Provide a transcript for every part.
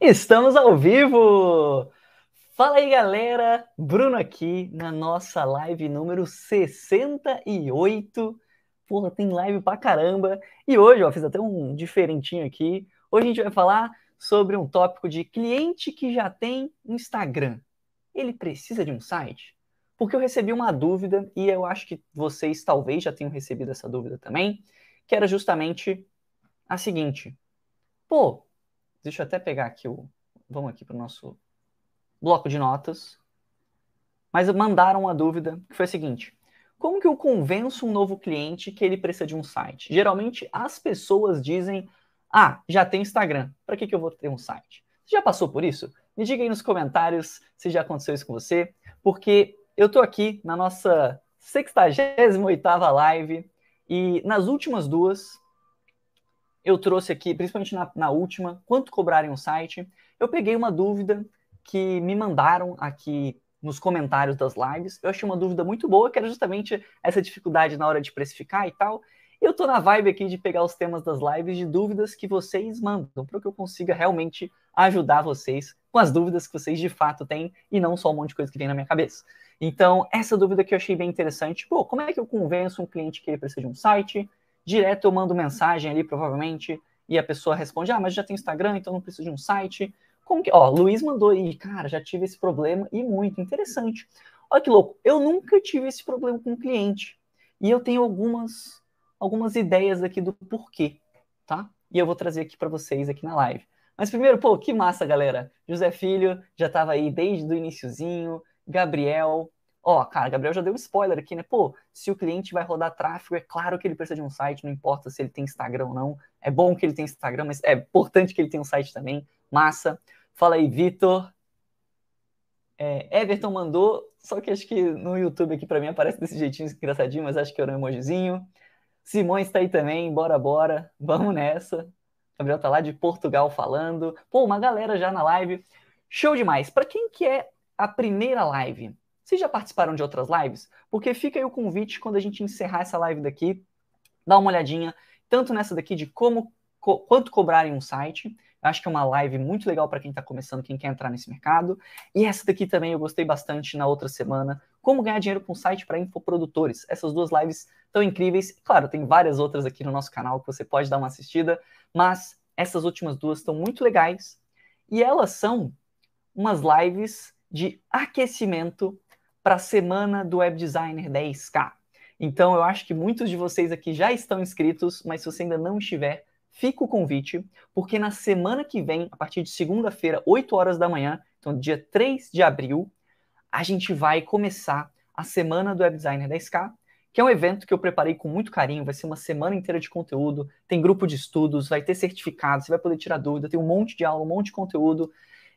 Estamos ao vivo! Fala aí, galera! Bruno aqui na nossa live número 68. Porra, tem live pra caramba. E hoje, ó, fiz até um diferentinho aqui. Hoje a gente vai falar sobre um tópico de cliente que já tem Instagram. Ele precisa de um site? Porque eu recebi uma dúvida e eu acho que vocês talvez já tenham recebido essa dúvida também, que era justamente a seguinte: pô, deixa eu até pegar aqui o. Vamos aqui para o nosso bloco de notas. Mas mandaram uma dúvida que foi a seguinte: como que eu convenço um novo cliente que ele precisa de um site? Geralmente as pessoas dizem: ah, já tem Instagram, para que, que eu vou ter um site? Você já passou por isso? Me diga aí nos comentários se já aconteceu isso com você, porque eu estou aqui na nossa 68 live e nas últimas duas eu trouxe aqui, principalmente na, na última, quanto cobrarem um site. Eu peguei uma dúvida que me mandaram aqui nos comentários das lives. Eu achei uma dúvida muito boa, que era justamente essa dificuldade na hora de precificar e tal. Eu tô na vibe aqui de pegar os temas das lives de dúvidas que vocês mandam, para que eu consiga realmente ajudar vocês com as dúvidas que vocês de fato têm e não só um monte de coisa que vem na minha cabeça. Então, essa dúvida que eu achei bem interessante, pô, como é que eu convenço um cliente que ele precisa de um site? Direto eu mando mensagem ali, provavelmente, e a pessoa responde: Ah, mas já tem Instagram, então não preciso de um site. Como que. Ó, Luiz mandou aí, cara, já tive esse problema e muito interessante. Olha que louco, eu nunca tive esse problema com cliente. E eu tenho algumas, algumas ideias aqui do porquê, tá? E eu vou trazer aqui para vocês aqui na live. Mas primeiro, pô, que massa, galera. José Filho já estava aí desde o iníciozinho. Gabriel, Ó, cara, Gabriel já deu spoiler aqui, né? Pô, se o cliente vai rodar tráfego, é claro que ele precisa de um site, não importa se ele tem Instagram ou não. É bom que ele tenha Instagram, mas é importante que ele tenha um site também. Massa. Fala aí, Vitor. É, Everton mandou, só que acho que no YouTube aqui para mim aparece desse jeitinho engraçadinho, mas acho que era um emojizinho. Simões está aí também, bora, bora, vamos nessa. Gabriel tá lá de Portugal falando. Pô, uma galera já na live. Show demais. Para quem que é a primeira live, vocês já participaram de outras lives? Porque fica aí o convite quando a gente encerrar essa live daqui, dá uma olhadinha, tanto nessa daqui de como co quanto cobrar em um site. Eu acho que é uma live muito legal para quem está começando, quem quer entrar nesse mercado. E essa daqui também eu gostei bastante na outra semana, como ganhar dinheiro com um site para infoprodutores. Essas duas lives estão incríveis. Claro, tem várias outras aqui no nosso canal que você pode dar uma assistida, mas essas últimas duas estão muito legais e elas são umas lives de aquecimento para a semana do Web Designer 10K. Então, eu acho que muitos de vocês aqui já estão inscritos, mas se você ainda não estiver, fica o convite, porque na semana que vem, a partir de segunda-feira, 8 horas da manhã, então dia 3 de abril, a gente vai começar a semana do Web Designer 10K, que é um evento que eu preparei com muito carinho, vai ser uma semana inteira de conteúdo, tem grupo de estudos, vai ter certificado, você vai poder tirar dúvida, tem um monte de aula, um monte de conteúdo,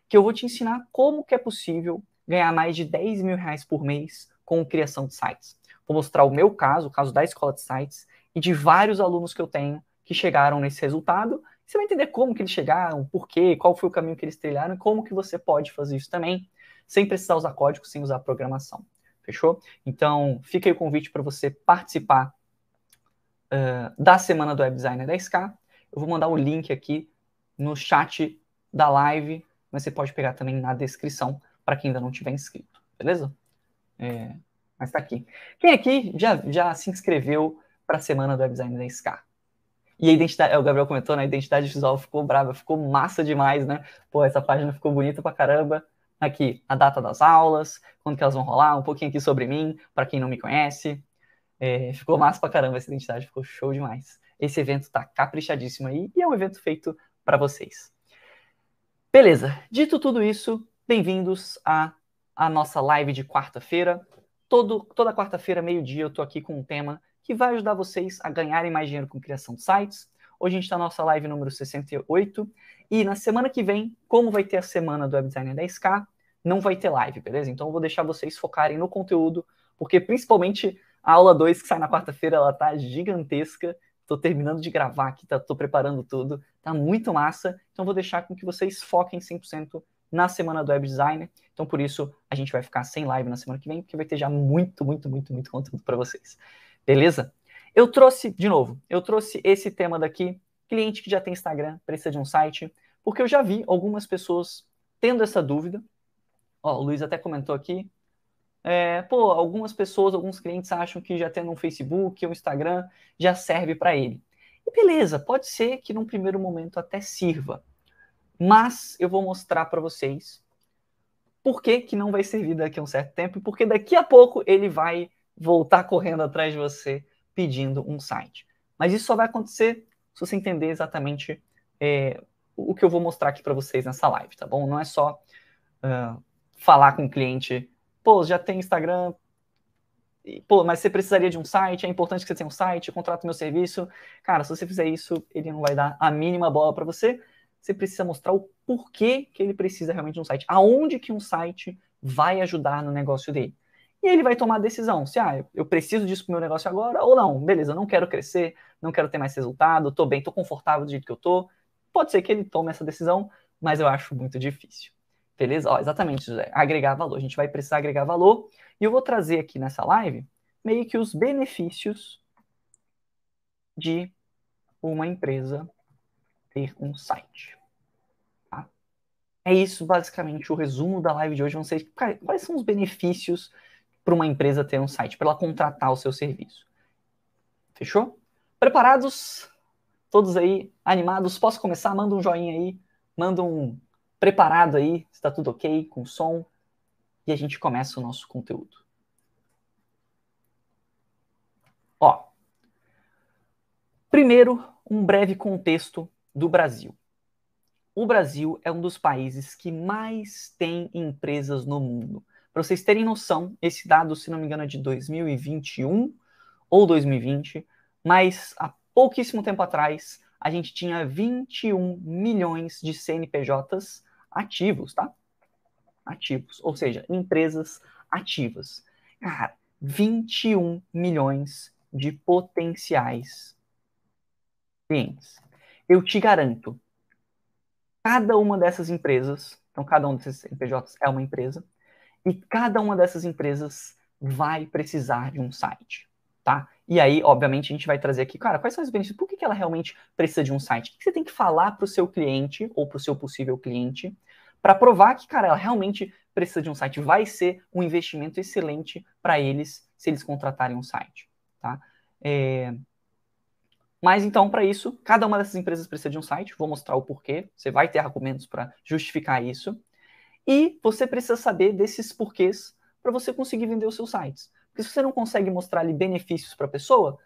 que eu vou te ensinar como que é possível ganhar mais de 10 mil reais por mês com criação de sites. Vou mostrar o meu caso, o caso da escola de sites, e de vários alunos que eu tenho que chegaram nesse resultado. Você vai entender como que eles chegaram, por quê, qual foi o caminho que eles trilharam e como que você pode fazer isso também, sem precisar usar código, sem usar programação. Fechou? Então, fica aí o convite para você participar uh, da semana do Web Designer 10K. Eu vou mandar o link aqui no chat da live, mas você pode pegar também na descrição para quem ainda não tiver inscrito, beleza? É, mas tá aqui. Quem aqui já, já se inscreveu para a semana do Web Design da SK? E a identidade, o Gabriel comentou, né? A identidade visual ficou brava, ficou massa demais, né? Pô, essa página ficou bonita pra caramba. Aqui, a data das aulas, quando que elas vão rolar, um pouquinho aqui sobre mim, para quem não me conhece. É, ficou massa pra caramba essa identidade, ficou show demais. Esse evento tá caprichadíssimo aí e é um evento feito para vocês. Beleza, dito tudo isso, Bem-vindos à, nossa live de quarta-feira. toda quarta-feira, meio-dia, eu estou aqui com um tema que vai ajudar vocês a ganharem mais dinheiro com criação de sites. Hoje a gente está na nossa live número 68. E na semana que vem, como vai ter a semana do Web Designer 10K, não vai ter live, beleza? Então eu vou deixar vocês focarem no conteúdo, porque principalmente a aula 2 que sai na quarta-feira, ela tá gigantesca. Estou terminando de gravar aqui, tá, tô preparando tudo. Tá muito massa. Então vou deixar com que vocês foquem 100% na semana do Web Designer. Então, por isso, a gente vai ficar sem live na semana que vem, porque vai ter já muito, muito, muito, muito conteúdo para vocês. Beleza? Eu trouxe, de novo, eu trouxe esse tema daqui, cliente que já tem Instagram, precisa de um site, Porque eu já vi algumas pessoas tendo essa dúvida. Ó, o Luiz até comentou aqui. É, pô, algumas pessoas, alguns clientes acham que já tendo um Facebook um Instagram já serve para ele. E beleza, pode ser que num primeiro momento até sirva. Mas eu vou mostrar para vocês por que, que não vai servir daqui a um certo tempo, porque daqui a pouco ele vai voltar correndo atrás de você pedindo um site. Mas isso só vai acontecer se você entender exatamente é, o que eu vou mostrar aqui para vocês nessa live, tá bom? Não é só uh, falar com o cliente, pô, já tem Instagram, pô, mas você precisaria de um site, é importante que você tenha um site, contrata meu serviço. Cara, se você fizer isso, ele não vai dar a mínima bola para você. Você precisa mostrar o porquê que ele precisa realmente de um site, aonde que um site vai ajudar no negócio dele. E ele vai tomar a decisão se ah, eu preciso disso para o meu negócio agora ou não. Beleza, não quero crescer, não quero ter mais resultado, estou bem, estou confortável do jeito que eu estou. Pode ser que ele tome essa decisão, mas eu acho muito difícil. Beleza? Ó, exatamente, José. Agregar valor. A gente vai precisar agregar valor. E eu vou trazer aqui nessa live meio que os benefícios de uma empresa ter um site. Tá? É isso, basicamente, o resumo da live de hoje. Vão ser quais são os benefícios para uma empresa ter um site, para ela contratar o seu serviço. Fechou? Preparados? Todos aí animados? Posso começar? Manda um joinha aí, manda um preparado aí, está tudo ok com o som, e a gente começa o nosso conteúdo. Ó, primeiro, um breve contexto do Brasil. O Brasil é um dos países que mais tem empresas no mundo. Para vocês terem noção, esse dado, se não me engano, é de 2021 ou 2020, mas há pouquíssimo tempo atrás a gente tinha 21 milhões de CNPJs ativos, tá? Ativos, ou seja, empresas ativas. Cara, 21 milhões de potenciais clientes. Eu te garanto, cada uma dessas empresas, então cada um desses CNPJs é uma empresa, e cada uma dessas empresas vai precisar de um site, tá? E aí, obviamente, a gente vai trazer aqui, cara, quais são os benefícios? Por que, que ela realmente precisa de um site? O que você tem que falar para o seu cliente ou para o seu possível cliente para provar que, cara, ela realmente precisa de um site? Vai ser um investimento excelente para eles se eles contratarem um site, tá? É... Mas então, para isso, cada uma dessas empresas precisa de um site. Vou mostrar o porquê. Você vai ter argumentos para justificar isso. E você precisa saber desses porquês para você conseguir vender os seus sites. Porque se você não consegue mostrar ali benefícios para a pessoa,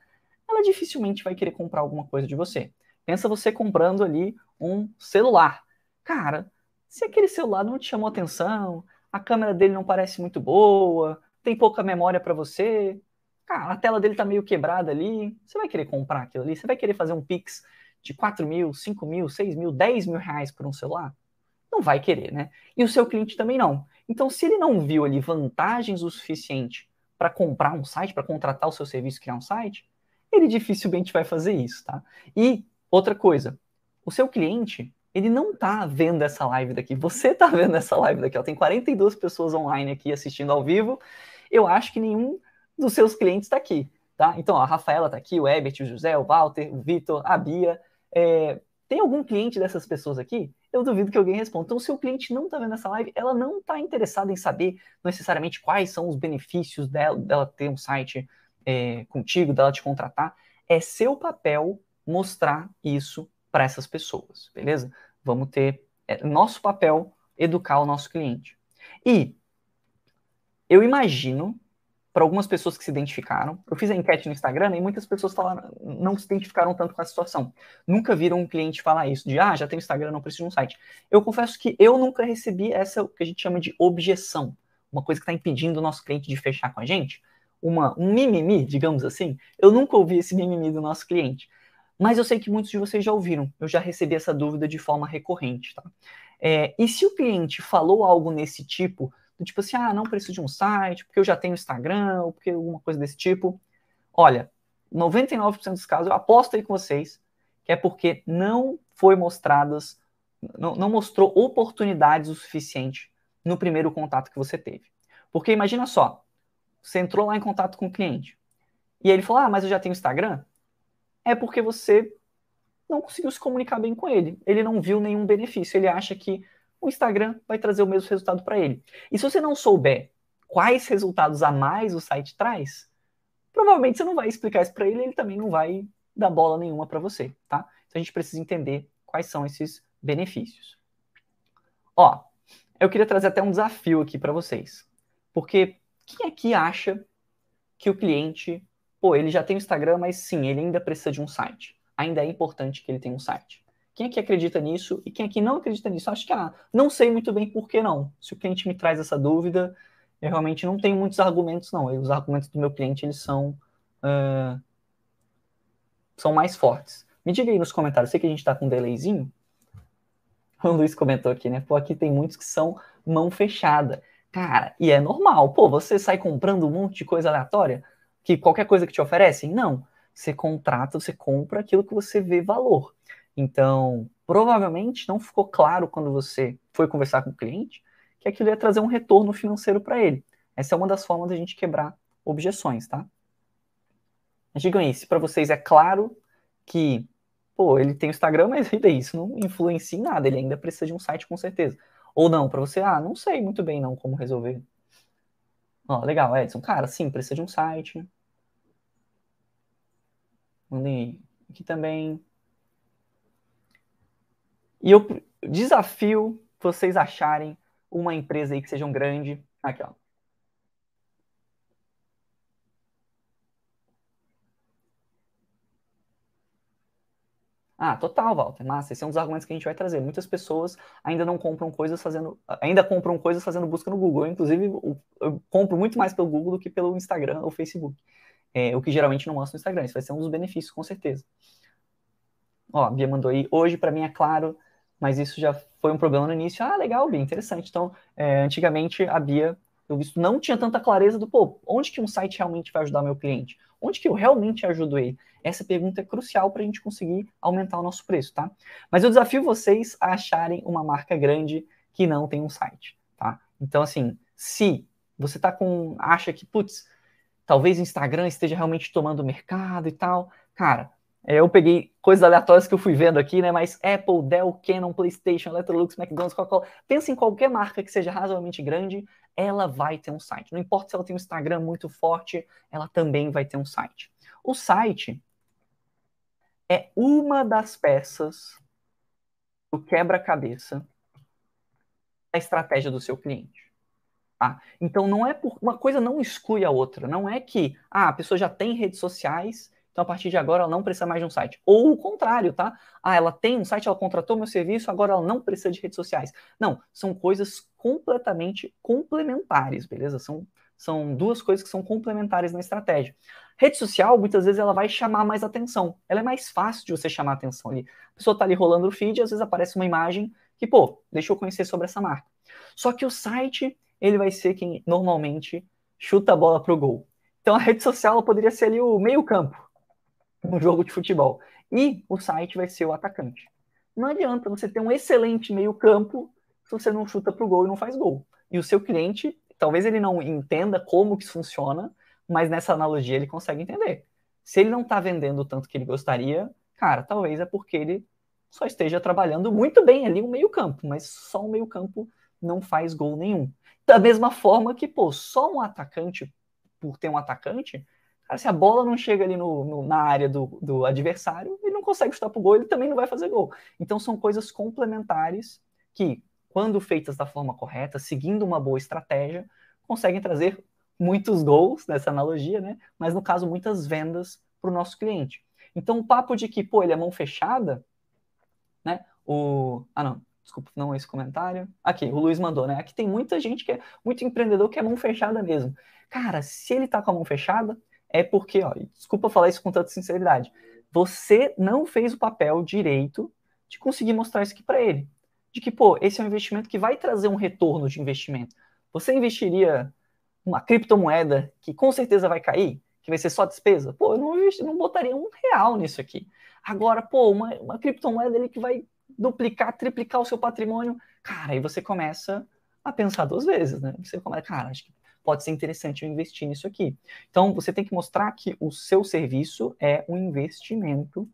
ela dificilmente vai querer comprar alguma coisa de você. Pensa você comprando ali um celular. Cara, se aquele celular não te chamou atenção, a câmera dele não parece muito boa, tem pouca memória para você, cara, a tela dele tá meio quebrada ali, você vai querer comprar aquilo ali? Você vai querer fazer um Pix de 4 mil, 5 mil, 6 mil, 10 mil reais por um celular? não vai querer, né? E o seu cliente também não. Então, se ele não viu ali vantagens o suficiente para comprar um site, para contratar o seu serviço, criar um site, ele dificilmente vai fazer isso, tá? E outra coisa, o seu cliente, ele não tá vendo essa live daqui. Você tá vendo essa live daqui, ó. Tem 42 pessoas online aqui assistindo ao vivo. Eu acho que nenhum dos seus clientes está aqui, tá? Então, ó, a Rafaela tá aqui, o Ebert, o José, o Walter, o Vitor, a Bia. É... Tem algum cliente dessas pessoas aqui? eu duvido que alguém responda. Então, se o cliente não está vendo essa live, ela não está interessada em saber necessariamente quais são os benefícios dela, dela ter um site é, contigo, dela te contratar. É seu papel mostrar isso para essas pessoas, beleza? Vamos ter é, nosso papel educar o nosso cliente. E eu imagino para algumas pessoas que se identificaram. Eu fiz a enquete no Instagram e muitas pessoas falaram, não se identificaram tanto com a situação. Nunca viram um cliente falar isso, de ah, já tem Instagram, não preciso de um site. Eu confesso que eu nunca recebi essa que a gente chama de objeção, uma coisa que está impedindo o nosso cliente de fechar com a gente, uma, um mimimi, digamos assim. Eu nunca ouvi esse mimimi do nosso cliente. Mas eu sei que muitos de vocês já ouviram. Eu já recebi essa dúvida de forma recorrente. Tá? É, e se o cliente falou algo nesse tipo, do tipo assim, ah, não preciso de um site, porque eu já tenho Instagram, ou porque alguma coisa desse tipo. Olha, 99% dos casos, eu aposto aí com vocês, que é porque não foi mostradas, não, não mostrou oportunidades o suficiente no primeiro contato que você teve. Porque imagina só, você entrou lá em contato com o cliente, e ele falou, ah, mas eu já tenho Instagram. É porque você não conseguiu se comunicar bem com ele. Ele não viu nenhum benefício. Ele acha que o Instagram vai trazer o mesmo resultado para ele. E se você não souber quais resultados a mais o site traz, provavelmente você não vai explicar isso para ele, ele também não vai dar bola nenhuma para você, tá? Então a gente precisa entender quais são esses benefícios. Ó, eu queria trazer até um desafio aqui para vocês. Porque quem aqui acha que o cliente, pô, ele já tem o Instagram, mas sim, ele ainda precisa de um site. Ainda é importante que ele tenha um site. Quem aqui acredita nisso e quem aqui não acredita nisso? Acho que, ah, não sei muito bem por que não. Se o cliente me traz essa dúvida, eu realmente não tenho muitos argumentos, não. Os argumentos do meu cliente, eles são, uh, são mais fortes. Me diga aí nos comentários, sei que a gente está com um delayzinho. O Luiz comentou aqui, né? Pô, aqui tem muitos que são mão fechada. Cara, e é normal. Pô, você sai comprando um monte de coisa aleatória? Que qualquer coisa que te oferecem? Não. Você contrata, você compra aquilo que você vê valor. Então, provavelmente não ficou claro quando você foi conversar com o cliente que aquilo ia trazer um retorno financeiro para ele. Essa é uma das formas da gente quebrar objeções, tá? Digam aí, se para vocês é claro que, pô, ele tem o Instagram, mas ainda isso não influencia em nada, ele ainda precisa de um site com certeza. Ou não, para você, ah, não sei muito bem não como resolver. Ó, legal, Edson. Cara, sim, precisa de um site. Mandei aqui também. E eu desafio vocês acharem uma empresa aí que seja um grande. Aqui, ó. Ah, total, Walter. Massa, esse é um dos argumentos que a gente vai trazer. Muitas pessoas ainda não compram coisas fazendo, ainda compram coisas fazendo busca no Google. Eu, inclusive, eu, compro muito mais pelo Google do que pelo Instagram ou Facebook. É, o que geralmente não mostra no Instagram. Isso vai ser um dos benefícios, com certeza. Ó, a Bia mandou aí. Hoje, para mim, é claro, mas isso já foi um problema no início. Ah, legal, Bia, interessante. Então, é, antigamente, a Bia, eu visto, não tinha tanta clareza do, pô, onde que um site realmente vai ajudar meu cliente? Onde que eu realmente ajudo ele? Essa pergunta é crucial para a gente conseguir aumentar o nosso preço, tá? Mas eu desafio vocês a acharem uma marca grande que não tem um site, tá? Então, assim, se você tá com. acha que, putz, talvez o Instagram esteja realmente tomando mercado e tal, cara, eu peguei coisas aleatórias que eu fui vendo aqui, né? Mas Apple, Dell, Canon, PlayStation, Electrolux, McDonald's, Coca-Cola. Pensa em qualquer marca que seja razoavelmente grande, ela vai ter um site. Não importa se ela tem um Instagram muito forte, ela também vai ter um site. O site é uma das peças do quebra-cabeça da estratégia do seu cliente. Tá? Então não é por uma coisa não exclui a outra. Não é que ah, a pessoa já tem redes sociais então, a partir de agora, ela não precisa mais de um site. Ou o contrário, tá? Ah, ela tem um site, ela contratou meu serviço, agora ela não precisa de redes sociais. Não, são coisas completamente complementares, beleza? São, são duas coisas que são complementares na estratégia. Rede social, muitas vezes, ela vai chamar mais atenção. Ela é mais fácil de você chamar atenção ali. A pessoa tá ali rolando o feed às vezes aparece uma imagem que, pô, deixa eu conhecer sobre essa marca. Só que o site, ele vai ser quem normalmente chuta a bola pro gol. Então a rede social poderia ser ali o meio campo um jogo de futebol. E o site vai ser o atacante. Não adianta você ter um excelente meio-campo se você não chuta para o gol e não faz gol. E o seu cliente, talvez ele não entenda como que isso funciona, mas nessa analogia ele consegue entender. Se ele não está vendendo o tanto que ele gostaria, cara, talvez é porque ele só esteja trabalhando muito bem ali o meio-campo, mas só o meio-campo não faz gol nenhum. Da mesma forma que, pô, só um atacante, por ter um atacante, Cara, se a bola não chega ali no, no, na área do, do adversário, ele não consegue chutar pro gol, ele também não vai fazer gol. Então são coisas complementares que, quando feitas da forma correta, seguindo uma boa estratégia, conseguem trazer muitos gols nessa analogia, né? Mas no caso, muitas vendas para o nosso cliente. Então, o papo de que, pô, ele é mão fechada, né? O. Ah, não, desculpa, não é esse comentário. Aqui, o Luiz mandou, né? Aqui tem muita gente que é muito empreendedor que é mão fechada mesmo. Cara, se ele tá com a mão fechada, é porque, ó, desculpa falar isso com tanta sinceridade, você não fez o papel direito de conseguir mostrar isso aqui para ele. De que, pô, esse é um investimento que vai trazer um retorno de investimento. Você investiria uma criptomoeda que com certeza vai cair, que vai ser só despesa? Pô, eu não, investi, não botaria um real nisso aqui. Agora, pô, uma, uma criptomoeda ali que vai duplicar, triplicar o seu patrimônio, cara, aí você começa a pensar duas vezes, né? Você começa, cara, acho que pode ser interessante eu investir nisso aqui. Então, você tem que mostrar que o seu serviço é um investimento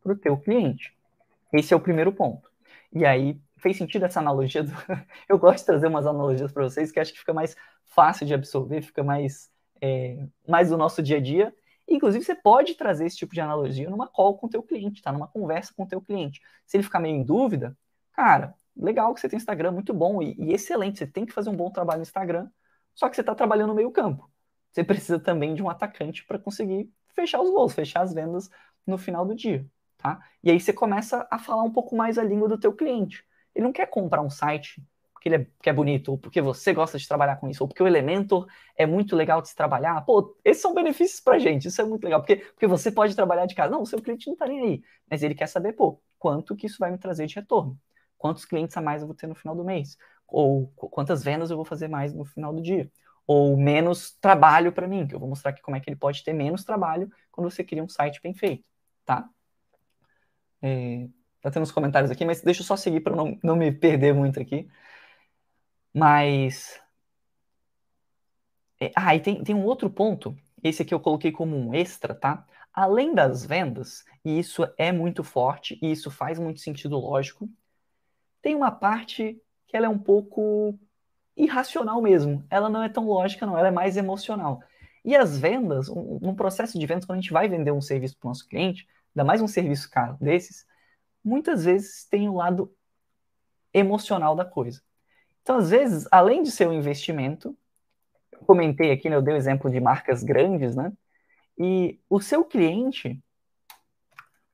para o teu cliente. Esse é o primeiro ponto. E aí, fez sentido essa analogia? Do... Eu gosto de trazer umas analogias para vocês que acho que fica mais fácil de absorver, fica mais, é, mais do nosso dia a dia. Inclusive, você pode trazer esse tipo de analogia numa call com o teu cliente, tá? Numa conversa com o teu cliente. Se ele ficar meio em dúvida, cara, legal que você tem Instagram, muito bom e, e excelente. Você tem que fazer um bom trabalho no Instagram, só que você está trabalhando no meio campo. Você precisa também de um atacante para conseguir fechar os gols, fechar as vendas no final do dia, tá? E aí você começa a falar um pouco mais a língua do teu cliente. Ele não quer comprar um site porque ele é, porque é bonito, ou porque você gosta de trabalhar com isso, ou porque o Elementor é muito legal de se trabalhar. Pô, esses são benefícios pra gente, isso é muito legal, porque, porque você pode trabalhar de casa. Não, o seu cliente não tá nem aí, mas ele quer saber, pô, quanto que isso vai me trazer de retorno? Quantos clientes a mais eu vou ter no final do mês? Ou quantas vendas eu vou fazer mais no final do dia? Ou menos trabalho para mim, que eu vou mostrar aqui como é que ele pode ter menos trabalho quando você cria um site bem feito, tá? É, tá tendo uns comentários aqui, mas deixa eu só seguir para não, não me perder muito aqui. Mas. É, ah, e tem, tem um outro ponto. Esse aqui eu coloquei como um extra, tá? Além das vendas, e isso é muito forte, e isso faz muito sentido lógico, tem uma parte ela é um pouco irracional mesmo. Ela não é tão lógica, não, ela é mais emocional. E as vendas, um, um processo de vendas, quando a gente vai vender um serviço para o nosso cliente, ainda mais um serviço caro desses, muitas vezes tem o lado emocional da coisa. Então, às vezes, além de ser um investimento, eu comentei aqui, né, eu dei o exemplo de marcas grandes, né? E o seu cliente,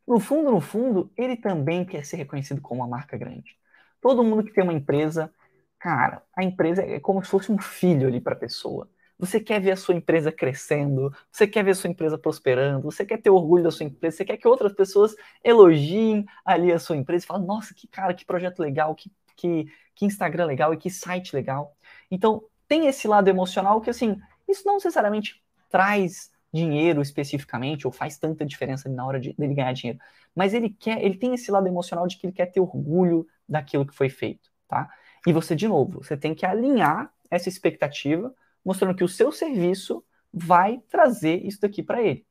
no fundo, no fundo, ele também quer ser reconhecido como uma marca grande. Todo mundo que tem uma empresa, cara, a empresa é como se fosse um filho ali para a pessoa. Você quer ver a sua empresa crescendo, você quer ver a sua empresa prosperando, você quer ter orgulho da sua empresa, você quer que outras pessoas elogiem ali a sua empresa e falem, nossa, que cara, que projeto legal, que, que, que Instagram legal e que site legal. Então, tem esse lado emocional que, assim, isso não necessariamente traz dinheiro especificamente ou faz tanta diferença na hora de, dele ganhar dinheiro, mas ele quer, ele tem esse lado emocional de que ele quer ter orgulho daquilo que foi feito, tá? E você, de novo, você tem que alinhar essa expectativa, mostrando que o seu serviço vai trazer isso daqui para ele,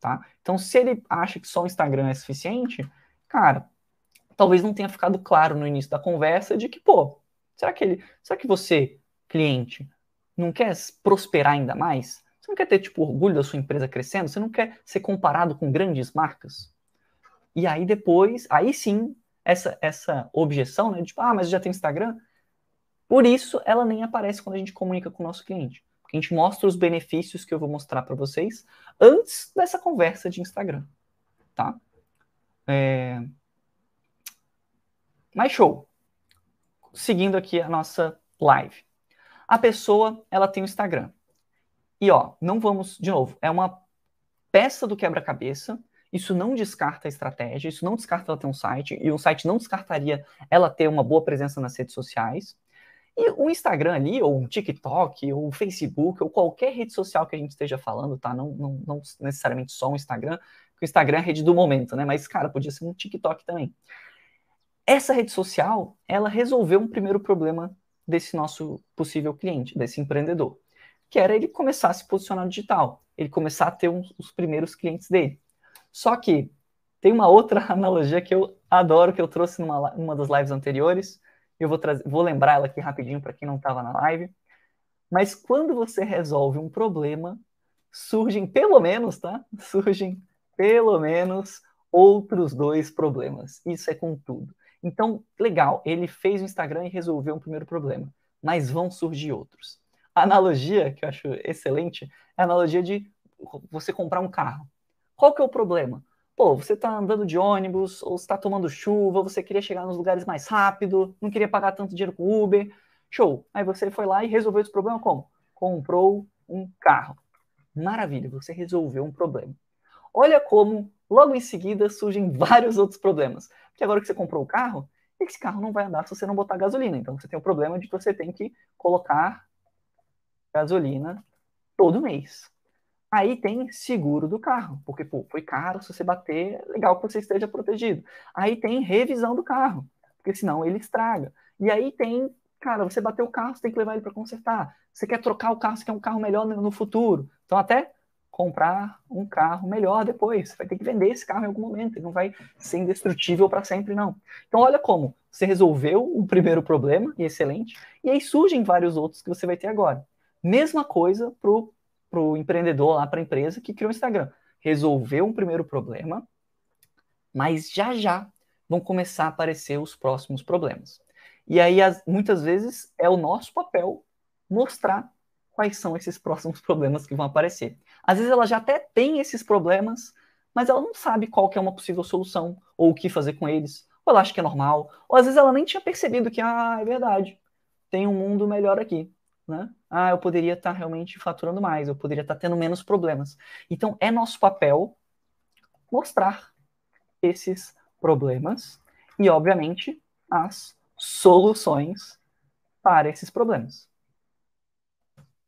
tá? Então, se ele acha que só o Instagram é suficiente, cara, talvez não tenha ficado claro no início da conversa de que, pô, será que ele, será que você, cliente, não quer prosperar ainda mais? Você não quer ter tipo orgulho da sua empresa crescendo? Você não quer ser comparado com grandes marcas? E aí depois, aí sim, essa essa objeção, né, de tipo, ah, mas já tem Instagram. Por isso ela nem aparece quando a gente comunica com o nosso cliente. Porque a gente mostra os benefícios que eu vou mostrar para vocês antes dessa conversa de Instagram, tá? É... Mas show. Seguindo aqui a nossa live. A pessoa, ela tem o Instagram. E ó, não vamos, de novo, é uma peça do quebra-cabeça. Isso não descarta a estratégia, isso não descarta ela ter um site, e um site não descartaria ela ter uma boa presença nas redes sociais. E o Instagram ali, ou o TikTok, ou o Facebook, ou qualquer rede social que a gente esteja falando, tá? Não, não, não necessariamente só o Instagram, porque o Instagram é a rede do momento, né? Mas, cara, podia ser um TikTok também. Essa rede social, ela resolveu um primeiro problema desse nosso possível cliente, desse empreendedor, que era ele começar a se posicionar no digital, ele começar a ter uns, os primeiros clientes dele. Só que tem uma outra analogia que eu adoro, que eu trouxe numa, numa das lives anteriores, eu vou, trazer, vou lembrar ela aqui rapidinho para quem não estava na live. Mas quando você resolve um problema, surgem pelo menos, tá? Surgem pelo menos outros dois problemas. Isso é com tudo. Então, legal, ele fez o Instagram e resolveu um primeiro problema, mas vão surgir outros. A analogia, que eu acho excelente, é a analogia de você comprar um carro. Qual que é o problema? Pô, você está andando de ônibus, ou está tomando chuva, você queria chegar nos lugares mais rápido, não queria pagar tanto dinheiro com Uber. Show! Aí você foi lá e resolveu esse problema como? Comprou um carro. Maravilha, você resolveu um problema. Olha como logo em seguida surgem vários outros problemas. Porque agora que você comprou o carro, esse carro não vai andar se você não botar gasolina. Então você tem o problema de que você tem que colocar gasolina todo mês. Aí tem seguro do carro, porque pô, foi caro, se você bater, é legal que você esteja protegido. Aí tem revisão do carro, porque senão ele estraga. E aí tem, cara, você bateu o carro, você tem que levar ele para consertar. Você quer trocar o carro, você quer um carro melhor no futuro. Então até comprar um carro melhor depois. Você vai ter que vender esse carro em algum momento. Ele não vai ser indestrutível para sempre, não. Então, olha como você resolveu o primeiro problema, e excelente, e aí surgem vários outros que você vai ter agora. Mesma coisa para o empreendedor lá, para a empresa que criou o Instagram. Resolveu um primeiro problema, mas já já vão começar a aparecer os próximos problemas. E aí, as, muitas vezes, é o nosso papel mostrar quais são esses próximos problemas que vão aparecer. Às vezes ela já até tem esses problemas, mas ela não sabe qual que é uma possível solução, ou o que fazer com eles, ou ela acha que é normal, ou às vezes ela nem tinha percebido que, ah, é verdade, tem um mundo melhor aqui. Né? Ah, eu poderia estar realmente faturando mais, eu poderia estar tendo menos problemas. Então, é nosso papel mostrar esses problemas e, obviamente, as soluções para esses problemas.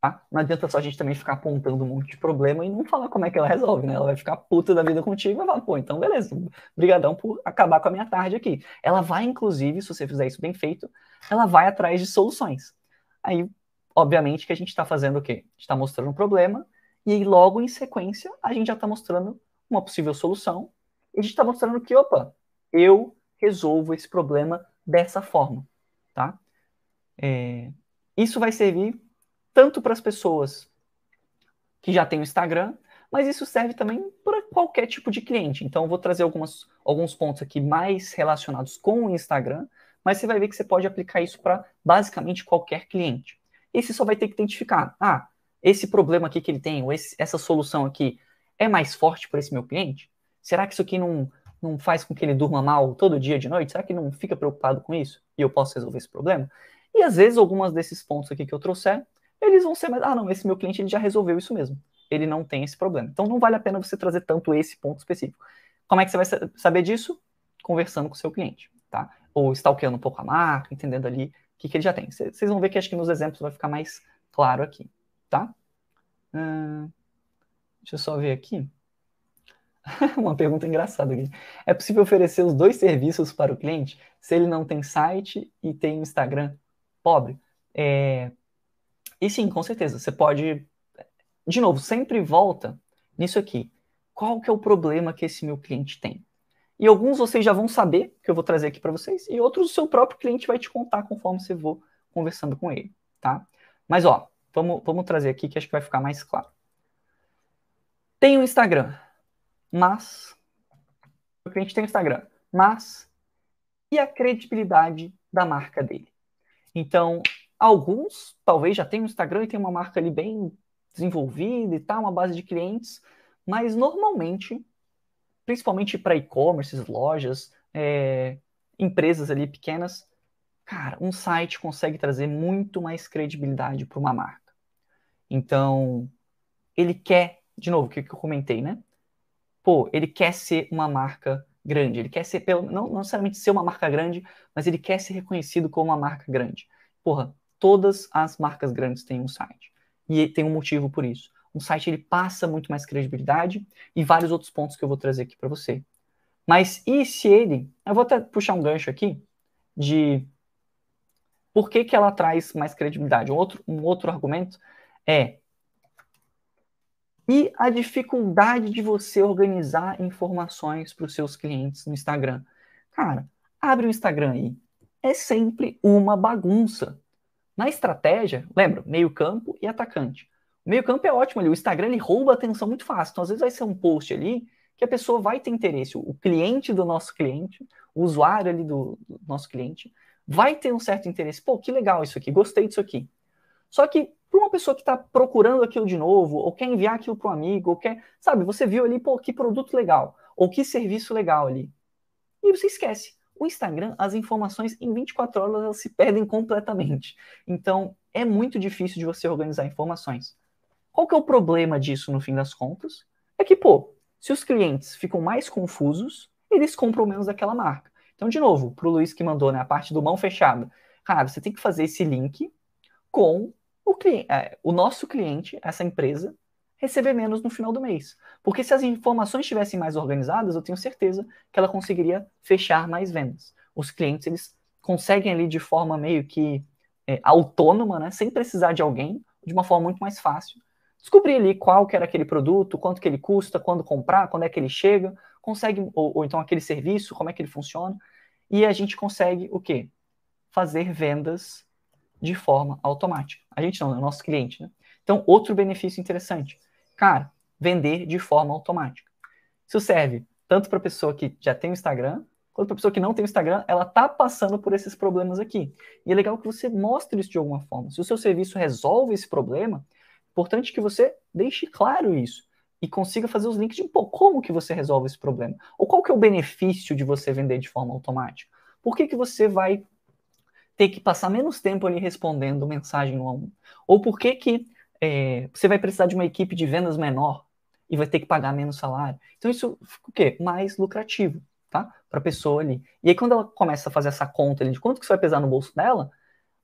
Tá? Não adianta só a gente também ficar apontando um monte de problema e não falar como é que ela resolve, né? Ela vai ficar puta da vida contigo e vai falar, pô, então beleza, brigadão por acabar com a minha tarde aqui. Ela vai, inclusive, se você fizer isso bem feito, ela vai atrás de soluções. Aí, obviamente, que a gente está fazendo o quê? A gente está mostrando um problema e aí, logo em sequência, a gente já está mostrando uma possível solução e a gente está mostrando que, opa, eu resolvo esse problema dessa forma, tá? É, isso vai servir tanto para as pessoas que já têm o Instagram, mas isso serve também para qualquer tipo de cliente. Então, eu vou trazer algumas, alguns pontos aqui mais relacionados com o Instagram, mas você vai ver que você pode aplicar isso para basicamente qualquer cliente. E você só vai ter que identificar, ah, esse problema aqui que ele tem, ou esse, essa solução aqui, é mais forte para esse meu cliente? Será que isso aqui não, não faz com que ele durma mal todo dia de noite? Será que não fica preocupado com isso? E eu posso resolver esse problema? E às vezes, algumas desses pontos aqui que eu trouxer eles vão ser mais, ah, não, esse meu cliente ele já resolveu isso mesmo. Ele não tem esse problema. Então não vale a pena você trazer tanto esse ponto específico. Como é que você vai saber disso? Conversando com o seu cliente, tá? Ou stalkeando um pouco a marca, entendendo ali que, que ele já tem. Vocês vão ver que acho que nos exemplos vai ficar mais claro aqui, tá? Hum, deixa eu só ver aqui. Uma pergunta engraçada aqui. É possível oferecer os dois serviços para o cliente se ele não tem site e tem Instagram pobre? É, e sim, com certeza, você pode. De novo, sempre volta nisso aqui. Qual que é o problema que esse meu cliente tem? E alguns vocês já vão saber, que eu vou trazer aqui para vocês, e outros o seu próprio cliente vai te contar conforme você for conversando com ele, tá? Mas ó, vamos, vamos trazer aqui que acho que vai ficar mais claro. Tem o Instagram, mas o cliente tem o Instagram, mas e a credibilidade da marca dele? Então, Alguns talvez já tenham um Instagram e tem uma marca ali bem desenvolvida e tal, uma base de clientes, mas normalmente, principalmente para e-commerce, lojas, é, empresas ali pequenas, cara, um site consegue trazer muito mais credibilidade para uma marca. Então, ele quer, de novo, o que eu comentei, né? Pô, ele quer ser uma marca grande, ele quer ser, pelo, não, não necessariamente ser uma marca grande, mas ele quer ser reconhecido como uma marca grande. Porra, todas as marcas grandes têm um site. E tem um motivo por isso. Um site ele passa muito mais credibilidade e vários outros pontos que eu vou trazer aqui para você. Mas e se ele, eu vou até puxar um gancho aqui de por que, que ela traz mais credibilidade? Um outro, um outro argumento é e a dificuldade de você organizar informações para os seus clientes no Instagram. Cara, abre o Instagram aí. É sempre uma bagunça. Na estratégia, lembra, meio-campo e atacante. O meio-campo é ótimo ali, o Instagram ele rouba a atenção muito fácil. Então, às vezes, vai ser um post ali que a pessoa vai ter interesse. O cliente do nosso cliente, o usuário ali do, do nosso cliente, vai ter um certo interesse. Pô, que legal isso aqui, gostei disso aqui. Só que para uma pessoa que está procurando aquilo de novo, ou quer enviar aquilo para um amigo, ou quer, sabe, você viu ali, pô, que produto legal, ou que serviço legal ali. E você esquece. O Instagram, as informações em 24 horas elas se perdem completamente. Então, é muito difícil de você organizar informações. Qual que é o problema disso no fim das contas? É que, pô, se os clientes ficam mais confusos, eles compram menos daquela marca. Então, de novo, para o Luiz que mandou né, a parte do mão fechada, cara, você tem que fazer esse link com o, cliente, é, o nosso cliente, essa empresa, receber menos no final do mês. Porque se as informações estivessem mais organizadas, eu tenho certeza que ela conseguiria fechar mais vendas. Os clientes, eles conseguem ali de forma meio que é, autônoma, né, sem precisar de alguém, de uma forma muito mais fácil, descobrir ali qual que era aquele produto, quanto que ele custa, quando comprar, quando é que ele chega, consegue, ou, ou então aquele serviço, como é que ele funciona, e a gente consegue o quê? Fazer vendas de forma automática. A gente não, é o nosso cliente, né? Então, outro benefício interessante. Cara, vender de forma automática. Isso serve tanto para a pessoa que já tem o Instagram, quanto para a pessoa que não tem o Instagram, ela tá passando por esses problemas aqui. E é legal que você mostre isso de alguma forma. Se o seu serviço resolve esse problema, importante que você deixe claro isso e consiga fazer os links de pô, como que você resolve esse problema? Ou qual que é o benefício de você vender de forma automática? Por que, que você vai ter que passar menos tempo ali respondendo mensagem um a um? Ou por que, que é, você vai precisar de uma equipe de vendas menor e vai ter que pagar menos salário? Então isso fica o quê? Mais lucrativo, tá? Para a pessoa ali. E aí quando ela começa a fazer essa conta ali de quanto que isso vai pesar no bolso dela,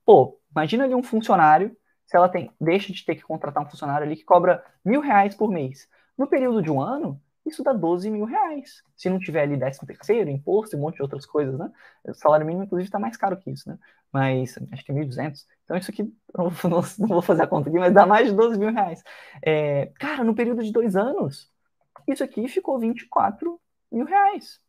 pô, imagina ali um funcionário, se ela tem, deixa de ter que contratar um funcionário ali que cobra mil reais por mês. No período de um ano, isso dá 12 mil reais. Se não tiver ali 13 terceiro, imposto e um monte de outras coisas, né? O salário mínimo, inclusive, está mais caro que isso, né? Mas acho que é 1.200. Então, isso aqui, não, vou fazer a conta aqui, mas dá mais de 12 mil reais. É, cara, no período de dois anos, isso aqui ficou 24 mil reais.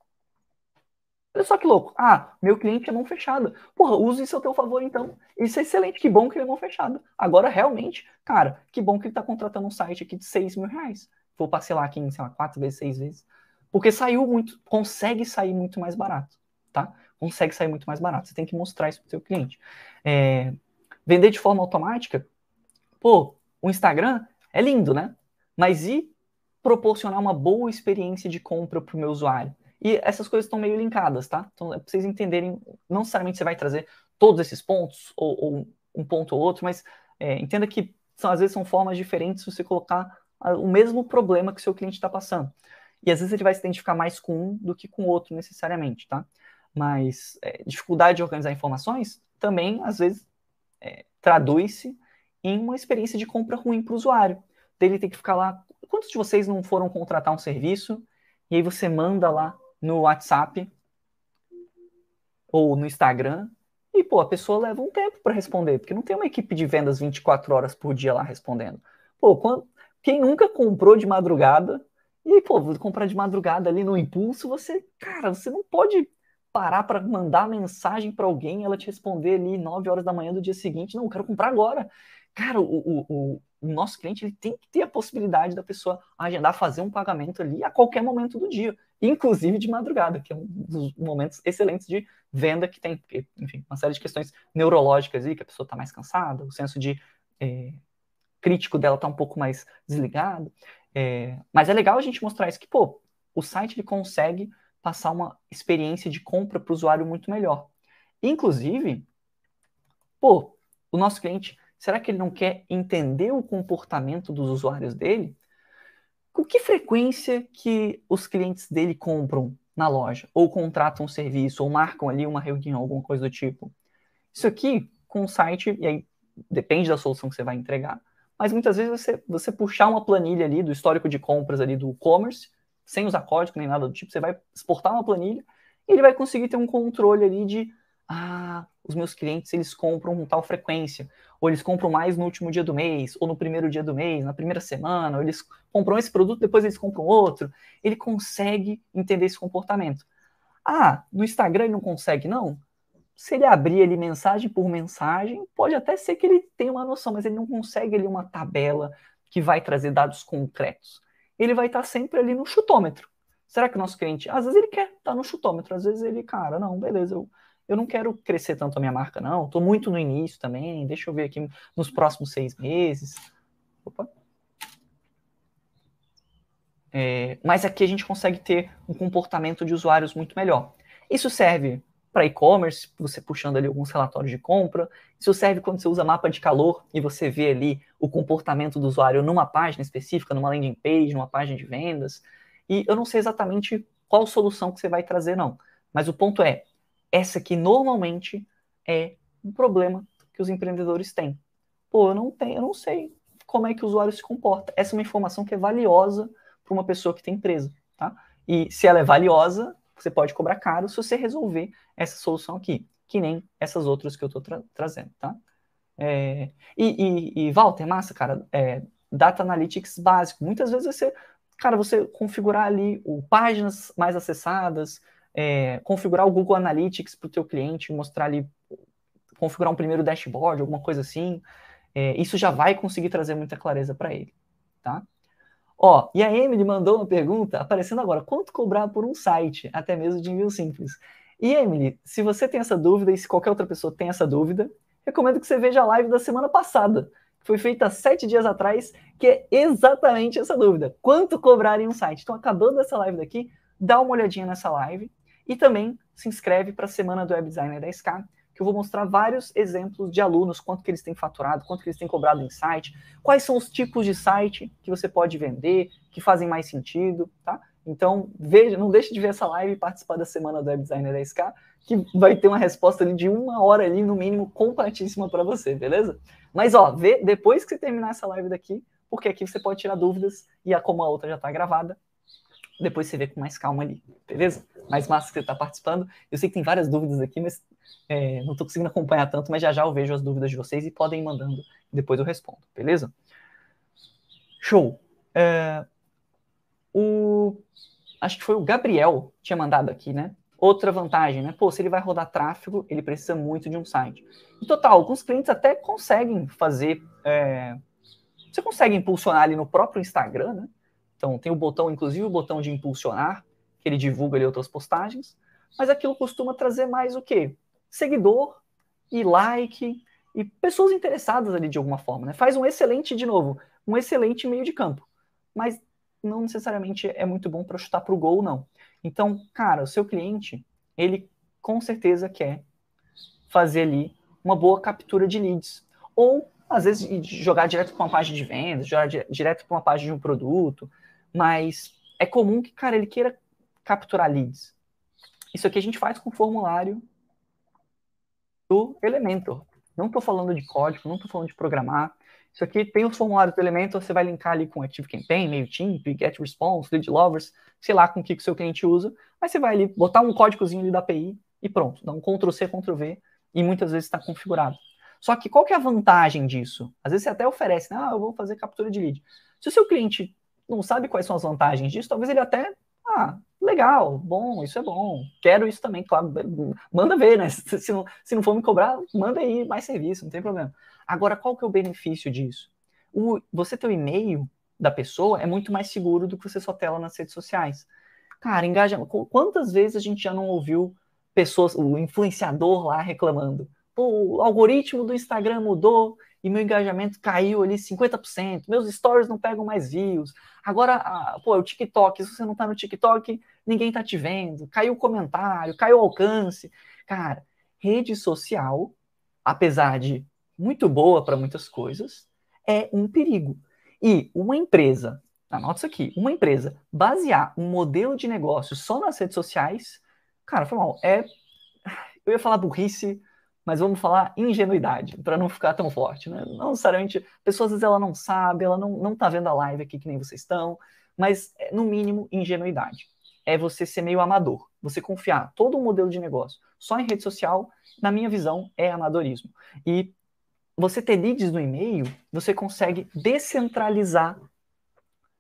Olha só que louco. Ah, meu cliente é mão fechada. Porra, use isso a teu favor, então. Isso é excelente. Que bom que ele é mão fechada. Agora, realmente, cara, que bom que ele está contratando um site aqui de 6 mil reais vou parcelar aqui em, sei lá, quatro vezes, seis vezes. Porque saiu muito, consegue sair muito mais barato, tá? Consegue sair muito mais barato. Você tem que mostrar isso para o seu cliente. É, vender de forma automática, pô, o Instagram é lindo, né? Mas e proporcionar uma boa experiência de compra para o meu usuário? E essas coisas estão meio linkadas, tá? Então, é para vocês entenderem, não necessariamente você vai trazer todos esses pontos, ou, ou um ponto ou outro, mas é, entenda que são, às vezes são formas diferentes se você colocar o mesmo problema que o seu cliente está passando. E às vezes ele vai se identificar mais com um do que com o outro necessariamente, tá? Mas é, dificuldade de organizar informações também, às vezes, é, traduz-se em uma experiência de compra ruim para o usuário. Dele ter que ficar lá. Quantos de vocês não foram contratar um serviço e aí você manda lá no WhatsApp ou no Instagram e, pô, a pessoa leva um tempo para responder, porque não tem uma equipe de vendas 24 horas por dia lá respondendo. Pô, quando, quem nunca comprou de madrugada, e pô, vou comprar de madrugada ali no impulso, você, cara, você não pode parar para mandar mensagem para alguém, ela te responder ali 9 horas da manhã do dia seguinte, não, eu quero comprar agora. Cara, o, o, o nosso cliente ele tem que ter a possibilidade da pessoa agendar, fazer um pagamento ali a qualquer momento do dia, inclusive de madrugada, que é um dos momentos excelentes de venda que tem, porque, enfim, uma série de questões neurológicas aí, que a pessoa está mais cansada, o senso de é, crítico dela tá um pouco mais desligado. É, mas é legal a gente mostrar isso que, pô, o site ele consegue passar uma experiência de compra para o usuário muito melhor. Inclusive, pô, o nosso cliente, será que ele não quer entender o comportamento dos usuários dele? Com que frequência que os clientes dele compram na loja, ou contratam um serviço, ou marcam ali uma reunião, alguma coisa do tipo? Isso aqui, com o site, e aí depende da solução que você vai entregar, mas muitas vezes você, você puxar uma planilha ali do histórico de compras ali do e-commerce, sem usar código nem nada do tipo, você vai exportar uma planilha e ele vai conseguir ter um controle ali de ah, os meus clientes eles compram com tal frequência, ou eles compram mais no último dia do mês, ou no primeiro dia do mês, na primeira semana, ou eles compram esse produto, depois eles compram outro. Ele consegue entender esse comportamento. Ah, no Instagram ele não consegue, não? se ele abrir ali mensagem por mensagem, pode até ser que ele tenha uma noção, mas ele não consegue ali uma tabela que vai trazer dados concretos. Ele vai estar sempre ali no chutômetro. Será que o nosso cliente, às vezes ele quer estar no chutômetro, às vezes ele, cara, não, beleza, eu, eu não quero crescer tanto a minha marca, não, estou muito no início também, deixa eu ver aqui nos próximos seis meses. Opa. É, mas aqui a gente consegue ter um comportamento de usuários muito melhor. Isso serve para e-commerce, você puxando ali alguns relatórios de compra. Isso serve quando você usa mapa de calor e você vê ali o comportamento do usuário numa página específica, numa landing page, numa página de vendas. E eu não sei exatamente qual solução que você vai trazer, não. Mas o ponto é, essa aqui normalmente é um problema que os empreendedores têm. Pô, eu não tenho, eu não sei como é que o usuário se comporta. Essa é uma informação que é valiosa para uma pessoa que tem empresa, tá? E se ela é valiosa, você pode cobrar caro se você resolver essa solução aqui, que nem essas outras que eu estou tra trazendo, tá? É, e, e, e, Walter, massa, cara, é, Data Analytics básico. Muitas vezes você, cara, você configurar ali o, páginas mais acessadas, é, configurar o Google Analytics para o teu cliente, mostrar ali, configurar um primeiro dashboard, alguma coisa assim. É, isso já vai conseguir trazer muita clareza para ele, tá? Ó, e a Emily mandou uma pergunta aparecendo agora: quanto cobrar por um site, até mesmo de envio simples? E Emily, se você tem essa dúvida e se qualquer outra pessoa tem essa dúvida, recomendo que você veja a live da semana passada, que foi feita sete dias atrás, que é exatamente essa dúvida: quanto cobrar em um site? Então, acabando essa live daqui, dá uma olhadinha nessa live e também se inscreve para a semana do Web Designer 10K que eu vou mostrar vários exemplos de alunos, quanto que eles têm faturado, quanto que eles têm cobrado em site, quais são os tipos de site que você pode vender, que fazem mais sentido, tá? Então, veja, não deixe de ver essa live e participar da semana do Web Designer 10K, que vai ter uma resposta ali de uma hora ali, no mínimo, completíssima para você, beleza? Mas, ó, vê depois que você terminar essa live daqui, porque aqui você pode tirar dúvidas e a, como a outra já está gravada, depois você vê com mais calma ali, beleza? Mais massa que você está participando. Eu sei que tem várias dúvidas aqui, mas é, não estou conseguindo acompanhar tanto, mas já já eu vejo as dúvidas de vocês e podem ir mandando, depois eu respondo, beleza? Show. É, o, acho que foi o Gabriel que tinha mandado aqui, né? Outra vantagem, né? Pô, se ele vai rodar tráfego, ele precisa muito de um site. Em total, alguns clientes até conseguem fazer. É, você consegue impulsionar ali no próprio Instagram, né? Então, tem o botão, inclusive o botão de impulsionar, que ele divulga ali outras postagens, mas aquilo costuma trazer mais o quê? seguidor e like e pessoas interessadas ali de alguma forma, né? Faz um excelente, de novo, um excelente meio de campo, mas não necessariamente é muito bom para chutar para o gol, não. Então, cara, o seu cliente, ele com certeza quer fazer ali uma boa captura de leads. Ou, às vezes, jogar direto para uma página de vendas, jogar direto para uma página de um produto, mas é comum que, cara, ele queira capturar leads. Isso aqui a gente faz com formulário do Elementor. Não estou falando de código, não estou falando de programar. Isso aqui tem os formulários do Elementor, você vai linkar ali com ActiveCampaign, MailChimp, GetResponse, LeadLovers, sei lá com o que o seu cliente usa. Mas você vai ali botar um códigozinho ali da API e pronto, dá um Ctrl-C, Ctrl-V e muitas vezes está configurado. Só que qual que é a vantagem disso? Às vezes você até oferece, né? ah, eu vou fazer captura de lead. Se o seu cliente não sabe quais são as vantagens disso, talvez ele até, ah, legal, bom, isso é bom, quero isso também, claro, manda ver, né? Se não, se não for me cobrar, manda aí mais serviço, não tem problema. Agora, qual que é o benefício disso? O, você ter o e-mail da pessoa é muito mais seguro do que você só tela nas redes sociais. Cara, engaja. Quantas vezes a gente já não ouviu pessoas, o influenciador lá reclamando? Pô, o algoritmo do Instagram mudou e meu engajamento caiu ali 50%, meus stories não pegam mais views. Agora, pô, o TikTok, se você não tá no TikTok, ninguém tá te vendo. Caiu o comentário, caiu o alcance. Cara, rede social, apesar de muito boa para muitas coisas, é um perigo. E uma empresa, anota isso aqui, uma empresa basear um modelo de negócio só nas redes sociais, cara, foi mal, é eu ia falar burrice, mas vamos falar ingenuidade, para não ficar tão forte, né? Não necessariamente, a pessoa às vezes ela não sabe, ela não, não tá vendo a live aqui que nem vocês estão, mas é, no mínimo ingenuidade. É você ser meio amador, você confiar todo o modelo de negócio só em rede social, na minha visão, é amadorismo. E você ter leads no e-mail, você consegue descentralizar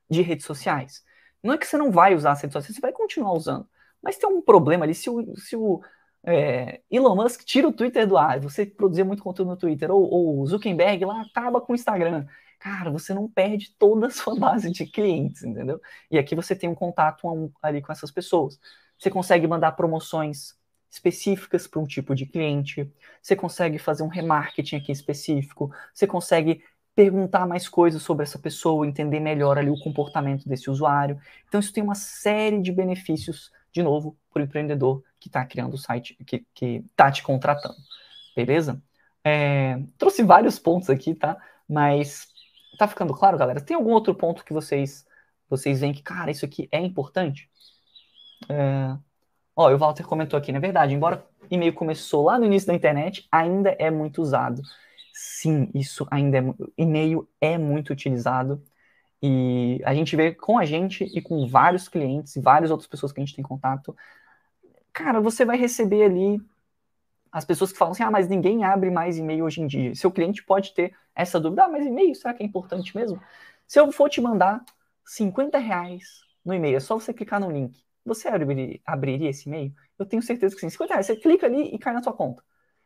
de redes sociais. Não é que você não vai usar as redes sociais, você vai continuar usando. Mas tem um problema ali, se o, se o é, Elon Musk tira o Twitter do ar, você produzir muito conteúdo no Twitter, ou, o Zuckerberg lá acaba com o Instagram. Cara, você não perde toda a sua base de clientes, entendeu? E aqui você tem um contato ali com essas pessoas. Você consegue mandar promoções específicas para um tipo de cliente, você consegue fazer um remarketing aqui específico, você consegue perguntar mais coisas sobre essa pessoa, entender melhor ali o comportamento desse usuário. Então, isso tem uma série de benefícios, de novo, para o empreendedor que está criando o site, que está te contratando. Beleza? É, trouxe vários pontos aqui, tá? Mas tá ficando claro, galera? Tem algum outro ponto que vocês vocês veem que, cara, isso aqui é importante? É... Ó, o Walter comentou aqui, na é verdade, embora e-mail começou lá no início da internet, ainda é muito usado. Sim, isso ainda é e-mail é muito utilizado e a gente vê com a gente e com vários clientes e várias outras pessoas que a gente tem contato cara, você vai receber ali as pessoas que falam assim, ah, mas ninguém abre mais e-mail hoje em dia. Seu cliente pode ter essa dúvida, ah, mas e-mail, será que é importante mesmo? Se eu for te mandar 50 reais no e-mail, é só você clicar no link. Você abrir, abriria esse e-mail? Eu tenho certeza que sim. 50 reais, você clica ali e cai na sua conta.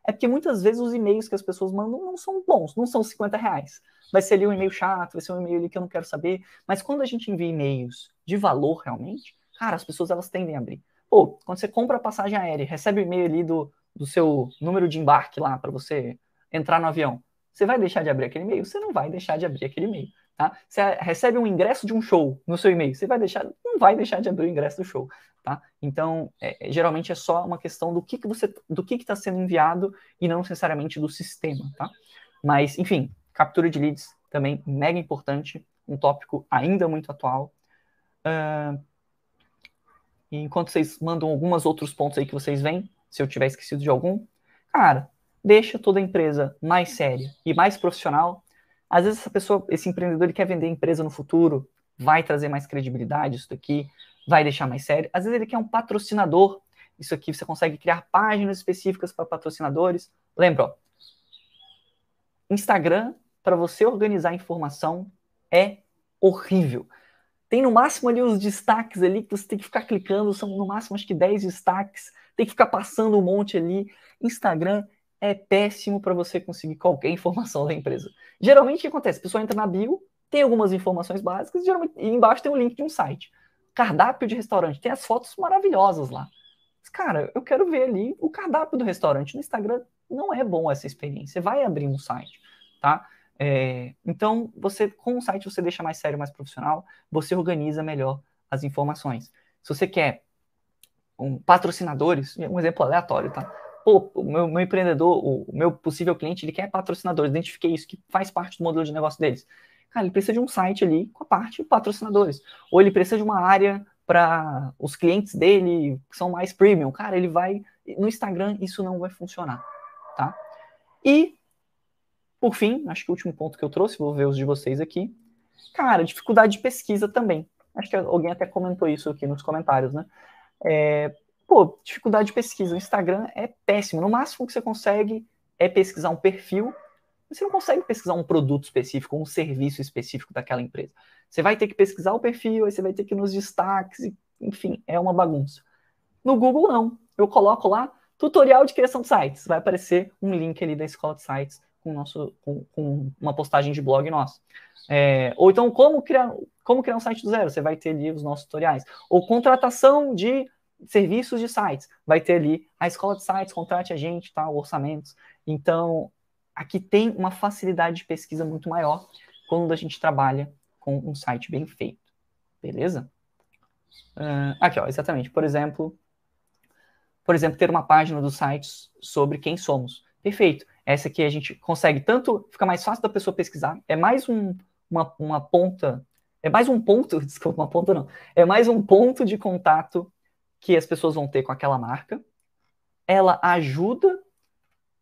É porque muitas vezes os e-mails que as pessoas mandam não são bons, não são 50 reais. Vai ser ali um e-mail chato, vai ser um e-mail ali que eu não quero saber. Mas quando a gente envia e-mails de valor realmente, cara, as pessoas elas tendem a abrir. Pô, quando você compra a passagem aérea, recebe o e-mail ali do, do seu número de embarque lá para você entrar no avião. Você vai deixar de abrir aquele e-mail? Você não vai deixar de abrir aquele e-mail. Tá? Você recebe um ingresso de um show no seu e-mail, você vai deixar, não vai deixar de abrir o ingresso do show, tá? Então, é, geralmente é só uma questão do que, que você, do que está sendo enviado e não necessariamente do sistema, tá? Mas, enfim, captura de leads também mega importante, um tópico ainda muito atual. Uh, enquanto vocês mandam alguns outros pontos aí que vocês veem, se eu tiver esquecido de algum, cara, deixa toda a empresa mais séria e mais profissional às vezes essa pessoa, esse empreendedor, ele quer vender empresa no futuro, vai trazer mais credibilidade isso daqui, vai deixar mais sério. Às vezes ele quer um patrocinador. Isso aqui você consegue criar páginas específicas para patrocinadores. Lembra, ó, Instagram para você organizar informação é horrível. Tem no máximo ali os destaques ali que você tem que ficar clicando, são no máximo acho que 10 destaques, tem que ficar passando um monte ali. Instagram é péssimo para você conseguir qualquer informação da empresa. Geralmente o que acontece? A pessoa entra na bio, tem algumas informações básicas, geralmente, e embaixo tem o link de um site. Cardápio de restaurante, tem as fotos maravilhosas lá. Mas, cara, eu quero ver ali o cardápio do restaurante. No Instagram não é bom essa experiência. Vai abrir um site, tá? É, então, você com o site você deixa mais sério, mais profissional, você organiza melhor as informações. Se você quer um, patrocinadores, um exemplo aleatório, tá? Pô, o meu, meu, empreendedor, o meu possível cliente, ele quer patrocinadores, identifiquei isso, que faz parte do modelo de negócio deles. Cara, ele precisa de um site ali com a parte de patrocinadores. Ou ele precisa de uma área para os clientes dele que são mais premium. Cara, ele vai. No Instagram, isso não vai funcionar. Tá? E, por fim, acho que o último ponto que eu trouxe, vou ver os de vocês aqui. Cara, dificuldade de pesquisa também. Acho que alguém até comentou isso aqui nos comentários, né? É, pô, dificuldade de pesquisa. O Instagram é péssimo. No máximo que você consegue é pesquisar um perfil. Você não consegue pesquisar um produto específico, um serviço específico daquela empresa. Você vai ter que pesquisar o perfil, aí você vai ter que ir nos destaques, enfim, é uma bagunça. No Google, não. Eu coloco lá tutorial de criação de sites. Vai aparecer um link ali da escola de sites com, nosso, com, com uma postagem de blog nosso. É, ou então, como criar, como criar um site do zero? Você vai ter ali os nossos tutoriais. Ou contratação de serviços de sites. Vai ter ali a escola de sites, contrate a gente, tá, orçamentos. Então, aqui tem uma facilidade de pesquisa muito maior quando a gente trabalha com um site bem feito. Beleza? Uh, aqui, ó, exatamente. Por exemplo, por exemplo, ter uma página do site sobre quem somos. Perfeito. Essa aqui a gente consegue tanto, fica mais fácil da pessoa pesquisar, é mais um, uma, uma ponta, é mais um ponto, desculpa, uma ponta não, é mais um ponto de contato que as pessoas vão ter com aquela marca, ela ajuda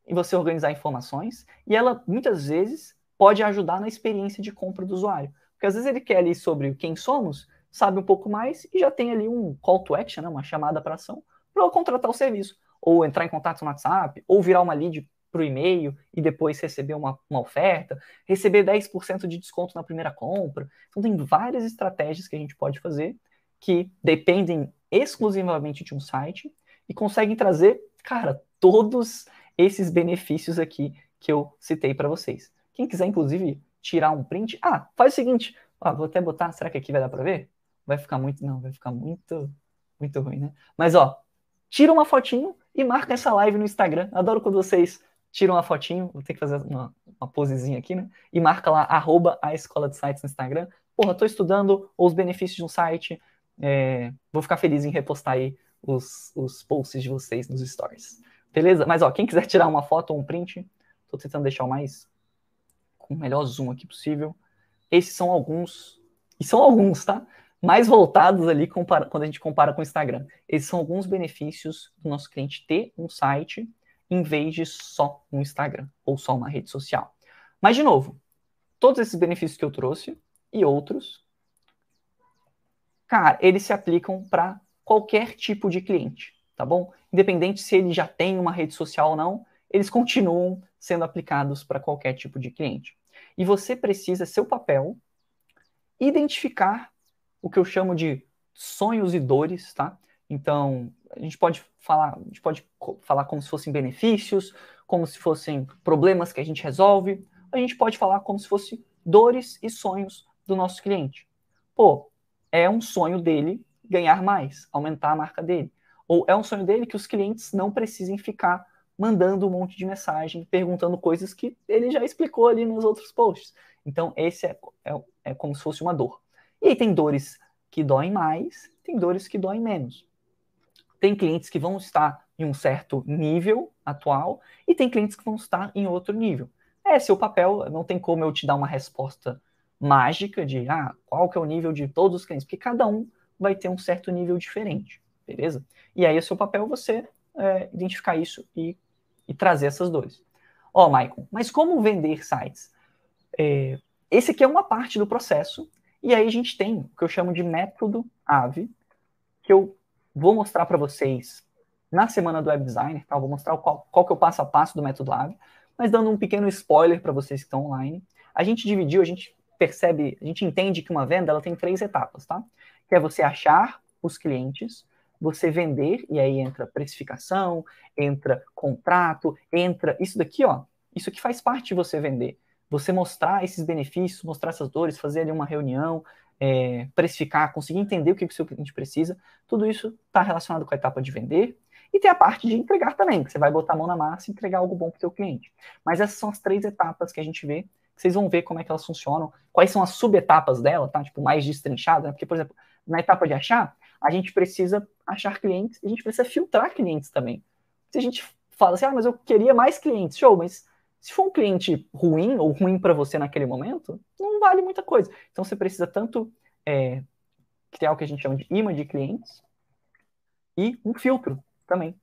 em você organizar informações e ela muitas vezes pode ajudar na experiência de compra do usuário. Porque às vezes ele quer ali sobre quem somos, sabe um pouco mais e já tem ali um call to action, né, uma chamada para ação, para contratar o serviço, ou entrar em contato no WhatsApp, ou virar uma lead para o e-mail e depois receber uma, uma oferta, receber 10% de desconto na primeira compra. Então tem várias estratégias que a gente pode fazer que dependem exclusivamente de um site e conseguem trazer, cara, todos esses benefícios aqui que eu citei para vocês. Quem quiser, inclusive, tirar um print, ah, faz o seguinte, ah, vou até botar, será que aqui vai dar para ver? Vai ficar muito, não, vai ficar muito, muito ruim, né? Mas, ó, tira uma fotinho e marca essa live no Instagram. Adoro quando vocês tiram uma fotinho, vou ter que fazer uma, uma posezinha aqui, né? E marca lá, arroba a Escola de Sites no Instagram. Porra, tô estudando os benefícios de um site, é, vou ficar feliz em repostar aí os, os posts de vocês nos stories. Beleza? Mas ó, quem quiser tirar uma foto ou um print, tô tentando deixar o mais com o melhor zoom aqui possível. Esses são alguns, e são alguns, tá? Mais voltados ali compara, quando a gente compara com o Instagram. Esses são alguns benefícios do nosso cliente ter um site em vez de só um Instagram ou só uma rede social. Mas, de novo, todos esses benefícios que eu trouxe e outros cara, eles se aplicam para qualquer tipo de cliente, tá bom? Independente se ele já tem uma rede social ou não, eles continuam sendo aplicados para qualquer tipo de cliente. E você precisa, seu papel identificar o que eu chamo de sonhos e dores, tá? Então, a gente pode falar, a gente pode falar como se fossem benefícios, como se fossem problemas que a gente resolve, a gente pode falar como se fossem dores e sonhos do nosso cliente. Pô, é um sonho dele ganhar mais, aumentar a marca dele. Ou é um sonho dele que os clientes não precisem ficar mandando um monte de mensagem, perguntando coisas que ele já explicou ali nos outros posts. Então, esse é, é, é como se fosse uma dor. E aí tem dores que doem mais, tem dores que doem menos. Tem clientes que vão estar em um certo nível atual e tem clientes que vão estar em outro nível. É seu papel, não tem como eu te dar uma resposta mágica de ah, qual que é o nível de todos os clientes, porque cada um vai ter um certo nível diferente, beleza? E aí é seu papel você é, identificar isso e, e, trazer essas dores. Ó, oh, Maicon, mas como vender sites? É, esse aqui é uma parte do processo, e aí a gente tem o que eu chamo de método AVE, que eu vou mostrar para vocês na semana do Web Designer, tá? Eu vou mostrar qual, qual que é o passo a passo do método AVE, mas dando um pequeno spoiler para vocês que estão online. A gente dividiu, a gente percebe, a gente entende que uma venda ela tem três etapas, tá? Que é você achar os clientes, você vender, e aí entra precificação, entra contrato, entra isso daqui, ó. Isso aqui faz parte de você vender. Você mostrar esses benefícios, mostrar essas dores, fazer ali uma reunião, é, precificar, conseguir entender o que o seu cliente precisa, tudo isso está relacionado com a etapa de vender. E tem a parte de entregar também, que você vai botar a mão na massa e entregar algo bom para o seu cliente. Mas essas são as três etapas que a gente vê, que vocês vão ver como é que elas funcionam, quais são as subetapas dela, tá? Tipo, mais destrinchada, né? Porque, por exemplo, na etapa de achar, a gente precisa achar clientes, a gente precisa filtrar clientes também. Se a gente fala assim, ah, mas eu queria mais clientes, show, mas se for um cliente ruim ou ruim para você naquele momento, não vale muita coisa. Então você precisa tanto é, criar o que a gente chama de imã de clientes e um filtro também.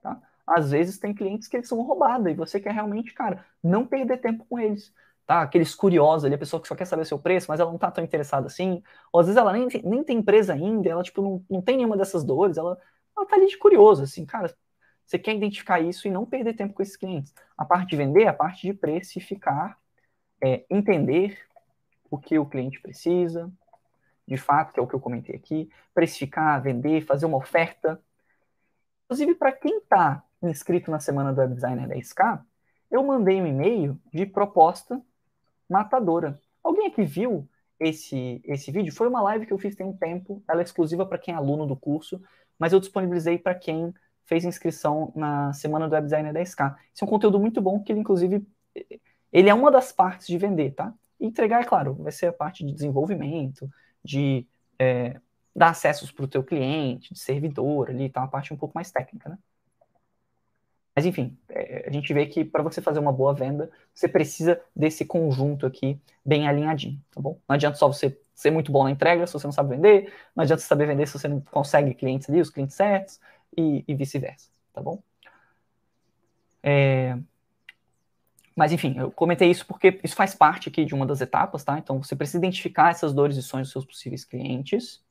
Tá? Às vezes tem clientes que eles são roubados e você quer realmente, cara, não perder tempo com eles. Tá? Aqueles curiosos ali, a pessoa que só quer saber o seu preço, mas ela não tá tão interessada assim. Ou às vezes ela nem, nem tem empresa ainda, ela tipo, não, não tem nenhuma dessas dores, ela, ela tá ali de curioso, assim, cara, você quer identificar isso e não perder tempo com esses clientes. A parte de vender é a parte de precificar, é, entender o que o cliente precisa, de fato, que é o que eu comentei aqui, precificar, vender, fazer uma oferta. Inclusive, para quem está inscrito na semana do Designer 10K, eu mandei um e-mail de proposta matadora. Alguém aqui viu esse, esse vídeo? Foi uma live que eu fiz tem um tempo, ela é exclusiva para quem é aluno do curso, mas eu disponibilizei para quem fez inscrição na semana do Web Designer 10K. Esse é um conteúdo muito bom que ele, inclusive, ele é uma das partes de vender, tá? E entregar, é claro, vai ser a parte de desenvolvimento, de é, dar acessos para o teu cliente, de servidor ali, tá? Uma parte um pouco mais técnica, né? Mas enfim, é, a gente vê que para você fazer uma boa venda, você precisa desse conjunto aqui bem alinhadinho, tá bom? Não adianta só você ser muito bom na entrega se você não sabe vender, não adianta você saber vender se você não consegue clientes ali, os clientes certos, e, e vice-versa, tá bom? É... Mas enfim, eu comentei isso porque isso faz parte aqui de uma das etapas, tá? Então você precisa identificar essas dores e sonhos dos seus possíveis clientes,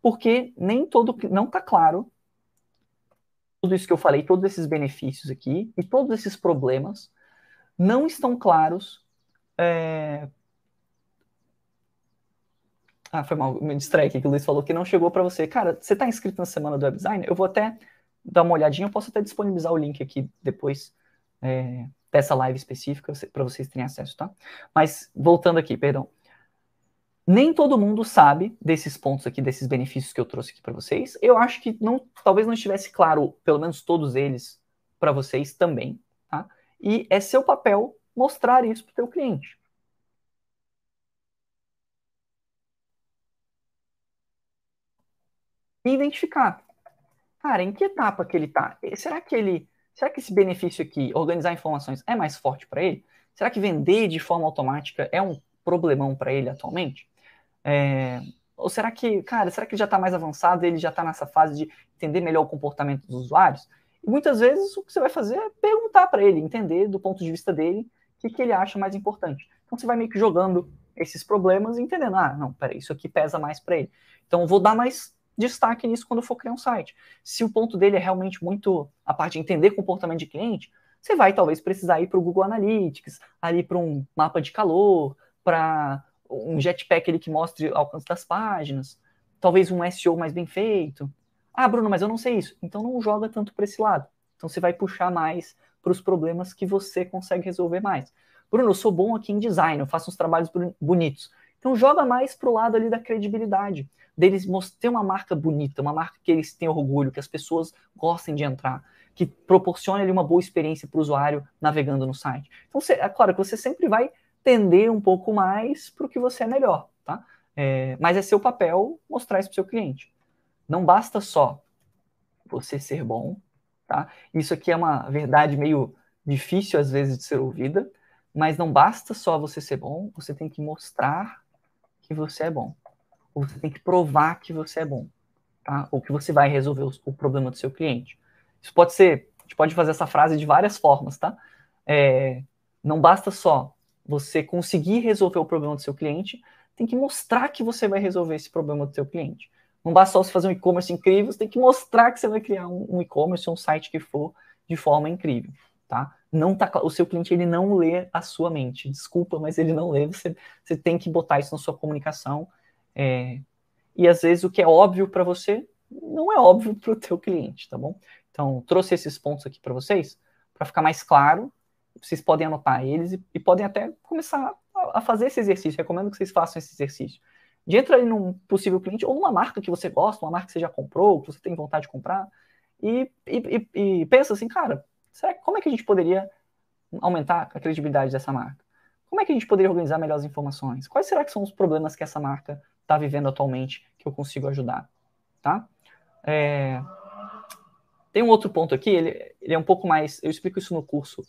porque nem todo não está claro tudo isso que eu falei, todos esses benefícios aqui e todos esses problemas não estão claros. É... Ah, foi mal, me distrai aqui que o Luiz falou que não chegou para você. Cara, você está inscrito na semana do web design? Eu vou até dar uma olhadinha, eu posso até disponibilizar o link aqui depois é, dessa live específica para vocês terem acesso, tá? Mas voltando aqui, perdão nem todo mundo sabe desses pontos aqui, desses benefícios que eu trouxe aqui para vocês. Eu acho que não, talvez não estivesse claro, pelo menos todos eles, para vocês também. Tá? E é seu papel mostrar isso para o teu cliente. E identificar. Cara, em que etapa que ele está? Será que ele, será que esse benefício aqui, organizar informações, é mais forte para ele? Será que vender de forma automática é um problemão para ele atualmente? É, ou será que, cara, será que ele já está mais avançado ele já está nessa fase de entender melhor o comportamento dos usuários? E muitas vezes o que você vai fazer é perguntar para ele, entender do ponto de vista dele o que, que ele acha mais importante. Então você vai meio que jogando esses problemas e entendendo, ah, não, peraí, isso aqui pesa mais para ele. Então eu vou dar mais destaque nisso quando for criar um site. Se o ponto dele é realmente muito a parte de entender comportamento de cliente, você vai talvez precisar ir para o Google Analytics, ali para um mapa de calor, para um jetpack ali que mostre o alcance das páginas, talvez um SEO mais bem feito. Ah, Bruno, mas eu não sei isso. Então não joga tanto para esse lado. Então você vai puxar mais para os problemas que você consegue resolver mais. Bruno, eu sou bom aqui em design, eu faço uns trabalhos bonitos. Então joga mais para o lado ali da credibilidade, deles ter uma marca bonita, uma marca que eles tenham orgulho, que as pessoas gostem de entrar, que proporcione ali uma boa experiência para o usuário navegando no site. Então, você, é claro que você sempre vai tender um pouco mais para o que você é melhor, tá? É, mas é seu papel mostrar isso para o seu cliente. Não basta só você ser bom, tá? Isso aqui é uma verdade meio difícil às vezes de ser ouvida, mas não basta só você ser bom, você tem que mostrar que você é bom. Ou você tem que provar que você é bom, tá? Ou que você vai resolver o, o problema do seu cliente. Isso pode ser, a gente pode fazer essa frase de várias formas, tá? É, não basta só você conseguir resolver o problema do seu cliente, tem que mostrar que você vai resolver esse problema do seu cliente. Não basta só você fazer um e-commerce incrível, você tem que mostrar que você vai criar um, um e-commerce, um site que for de forma incrível, tá? Não tá, o seu cliente ele não lê a sua mente. Desculpa, mas ele não lê. Você, você tem que botar isso na sua comunicação. É, e às vezes o que é óbvio para você não é óbvio para o teu cliente, tá bom? Então trouxe esses pontos aqui para vocês para ficar mais claro. Vocês podem anotar eles e, e podem até começar a, a, fazer esse exercício. Recomendo que vocês façam esse exercício. De entrar ali num possível cliente ou numa marca que você gosta, uma marca que você já comprou, que você tem vontade de comprar, e, e, e pensa assim, cara, será, como é que a gente poderia aumentar a credibilidade dessa marca? Como é que a gente poderia organizar melhores informações? Quais será que são os problemas que essa marca está vivendo atualmente que eu consigo ajudar? Tá? É... Tem um outro ponto aqui, ele, ele, é um pouco mais. Eu explico isso no curso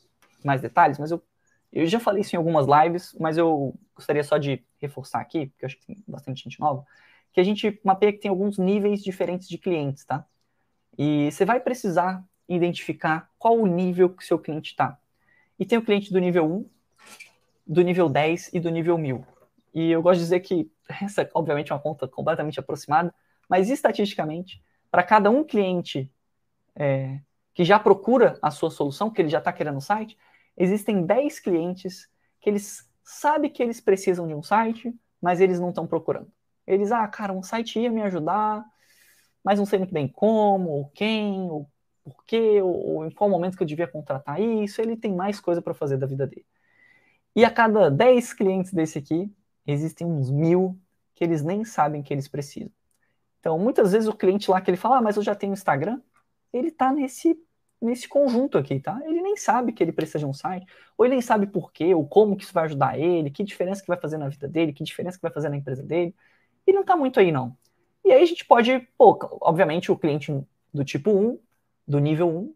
mais detalhes, mas eu, eu já falei isso em algumas lives, mas eu gostaria só de reforçar aqui, porque eu acho que tem bastante gente nova, que a gente mapeia que tem alguns níveis diferentes de clientes, tá? E você vai precisar identificar qual o nível que seu cliente está. E tem o cliente do nível 1, do nível 10 e do nível 1000. E eu gosto de dizer que essa, obviamente, é uma conta completamente aproximada, mas estatisticamente, para cada um cliente é, que já procura a sua solução, que ele já está querendo um site, existem 10 clientes que eles sabem que eles precisam de um site, mas eles não estão procurando. Eles, ah, cara, um site ia me ajudar, mas não sei muito bem como, ou quem, ou por quê, ou, ou em qual momento que eu devia contratar isso, ele tem mais coisa para fazer da vida dele. E a cada 10 clientes desse aqui, existem uns mil que eles nem sabem que eles precisam. Então, muitas vezes o cliente lá que ele fala, ah, mas eu já tenho Instagram, ele está nesse, nesse conjunto aqui, tá? Ele nem sabe que ele precisa de um site, ou ele nem sabe por quê, ou como que isso vai ajudar ele, que diferença que vai fazer na vida dele, que diferença que vai fazer na empresa dele. Ele não está muito aí, não. E aí a gente pode, pô, obviamente o cliente do tipo 1 do nível 1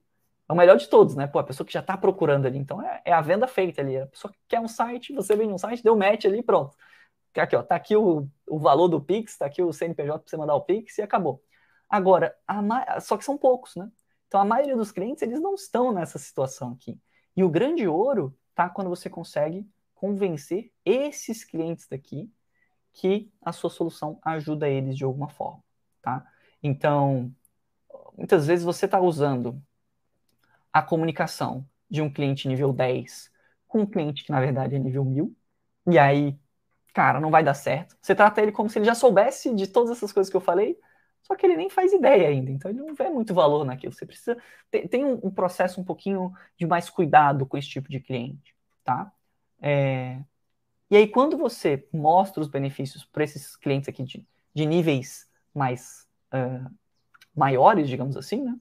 é o melhor de todos, né? Pô, a pessoa que já está procurando ali. Então é, é, a venda feita ali. A pessoa que quer um site, você vem num site, deu match ali pronto. Aqui, ó, tá aqui o, o valor do Pix, tá aqui o CNPJ para você mandar o Pix e acabou. Agora, a, só que são poucos, né? Então a maioria dos clientes, eles não estão nessa situação aqui. E o grande ouro tá quando você consegue convencer esses clientes daqui que a sua solução ajuda eles de alguma forma, tá? Então, muitas vezes você está usando a comunicação de um cliente nível 10 com um cliente que na verdade é nível 1000, e aí, cara, não vai dar certo. Você trata ele como se ele já soubesse de todas essas coisas que eu falei, só que ele nem faz ideia ainda, então ele não vê muito valor naquilo. Você precisa. Tem, tem um, um, processo um pouquinho de mais cuidado com esse tipo de cliente, tá? É, e aí, quando você mostra os benefícios para esses clientes aqui de, de níveis mais uh, maiores, digamos assim, né?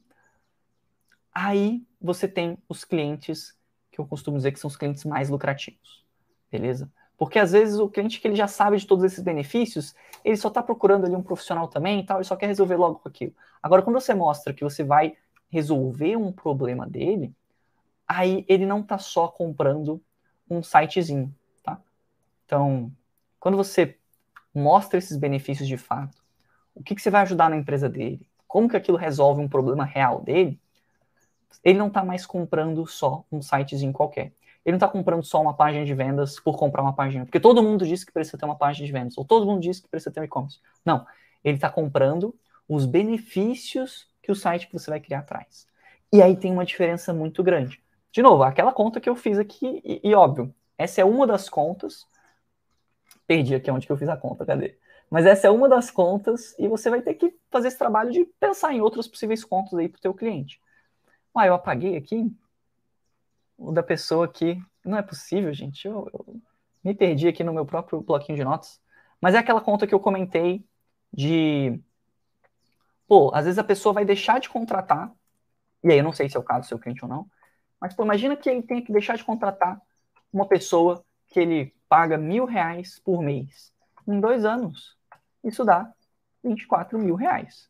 Aí você tem os clientes que eu costumo dizer que são os clientes mais lucrativos, beleza? Porque às vezes o cliente que ele já sabe de todos esses benefícios, ele só está procurando ali um profissional também e tal, ele só quer resolver logo com aquilo. Agora, quando você mostra que você vai resolver um problema dele, aí ele não está só comprando um sitezinho, tá? Então, quando você mostra esses benefícios de fato, o que, que você vai ajudar na empresa dele, como que aquilo resolve um problema real dele, ele não está mais comprando só um sitezinho qualquer. Ele não está comprando só uma página de vendas por comprar uma página, porque todo mundo disse que precisa ter uma página de vendas, ou todo mundo disse que precisa ter um e-commerce. Não, ele está comprando os benefícios que o site que você vai criar traz. E aí tem uma diferença muito grande. De novo, aquela conta que eu fiz aqui, e, e óbvio, essa é uma das contas Perdi aqui onde que eu fiz a conta, cadê? Mas essa é uma das contas e você vai ter que fazer esse trabalho de pensar em outras possíveis contas aí para o teu cliente. Ah, eu apaguei aqui o da pessoa aqui. Não é possível, gente. Eu, eu me perdi aqui no meu próprio bloquinho de notas. Mas é aquela conta que eu comentei de. Pô, às vezes a pessoa vai deixar de contratar. E aí eu não sei se é o caso do seu cliente ou não. Mas pô, imagina que ele tenha que deixar de contratar uma pessoa que ele paga mil reais por mês. Em dois anos, isso dá 24 mil reais.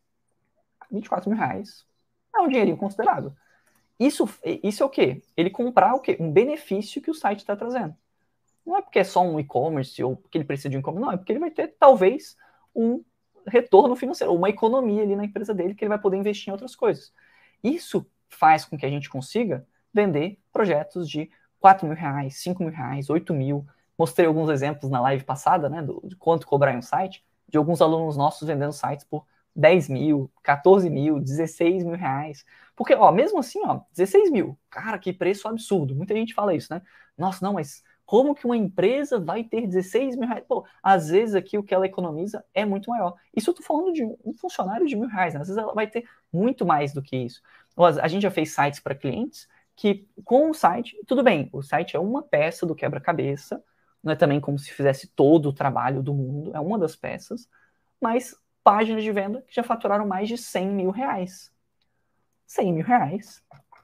24 mil reais é um dinheirinho considerável. Isso, isso é o quê? Ele comprar o quê? Um benefício que o site está trazendo. Não é porque é só um e-commerce ou porque ele precisa de um e-commerce, não, é porque ele vai ter talvez um retorno financeiro, uma economia ali na empresa dele que ele vai poder investir em outras coisas. Isso faz com que a gente consiga vender projetos de 4 mil reais, 5 mil reais, 8 mil. Mostrei alguns exemplos na live passada, né, do, de quanto cobrar em um site, de alguns alunos nossos vendendo sites por 10 mil, 14 mil, 16 mil reais. Porque, ó, mesmo assim, ó, 16 mil, cara, que preço absurdo. Muita gente fala isso, né? Nossa, não, mas como que uma empresa vai ter 16 mil reais? Pô, às vezes aqui o que ela economiza é muito maior. Isso eu tô falando de um funcionário de mil reais, né? Às vezes ela vai ter muito mais do que isso. A gente já fez sites para clientes que com o site, tudo bem, o site é uma peça do quebra-cabeça, não é também como se fizesse todo o trabalho do mundo, é uma das peças, mas páginas de venda que já faturaram mais de 100 mil reais. 100 mil reais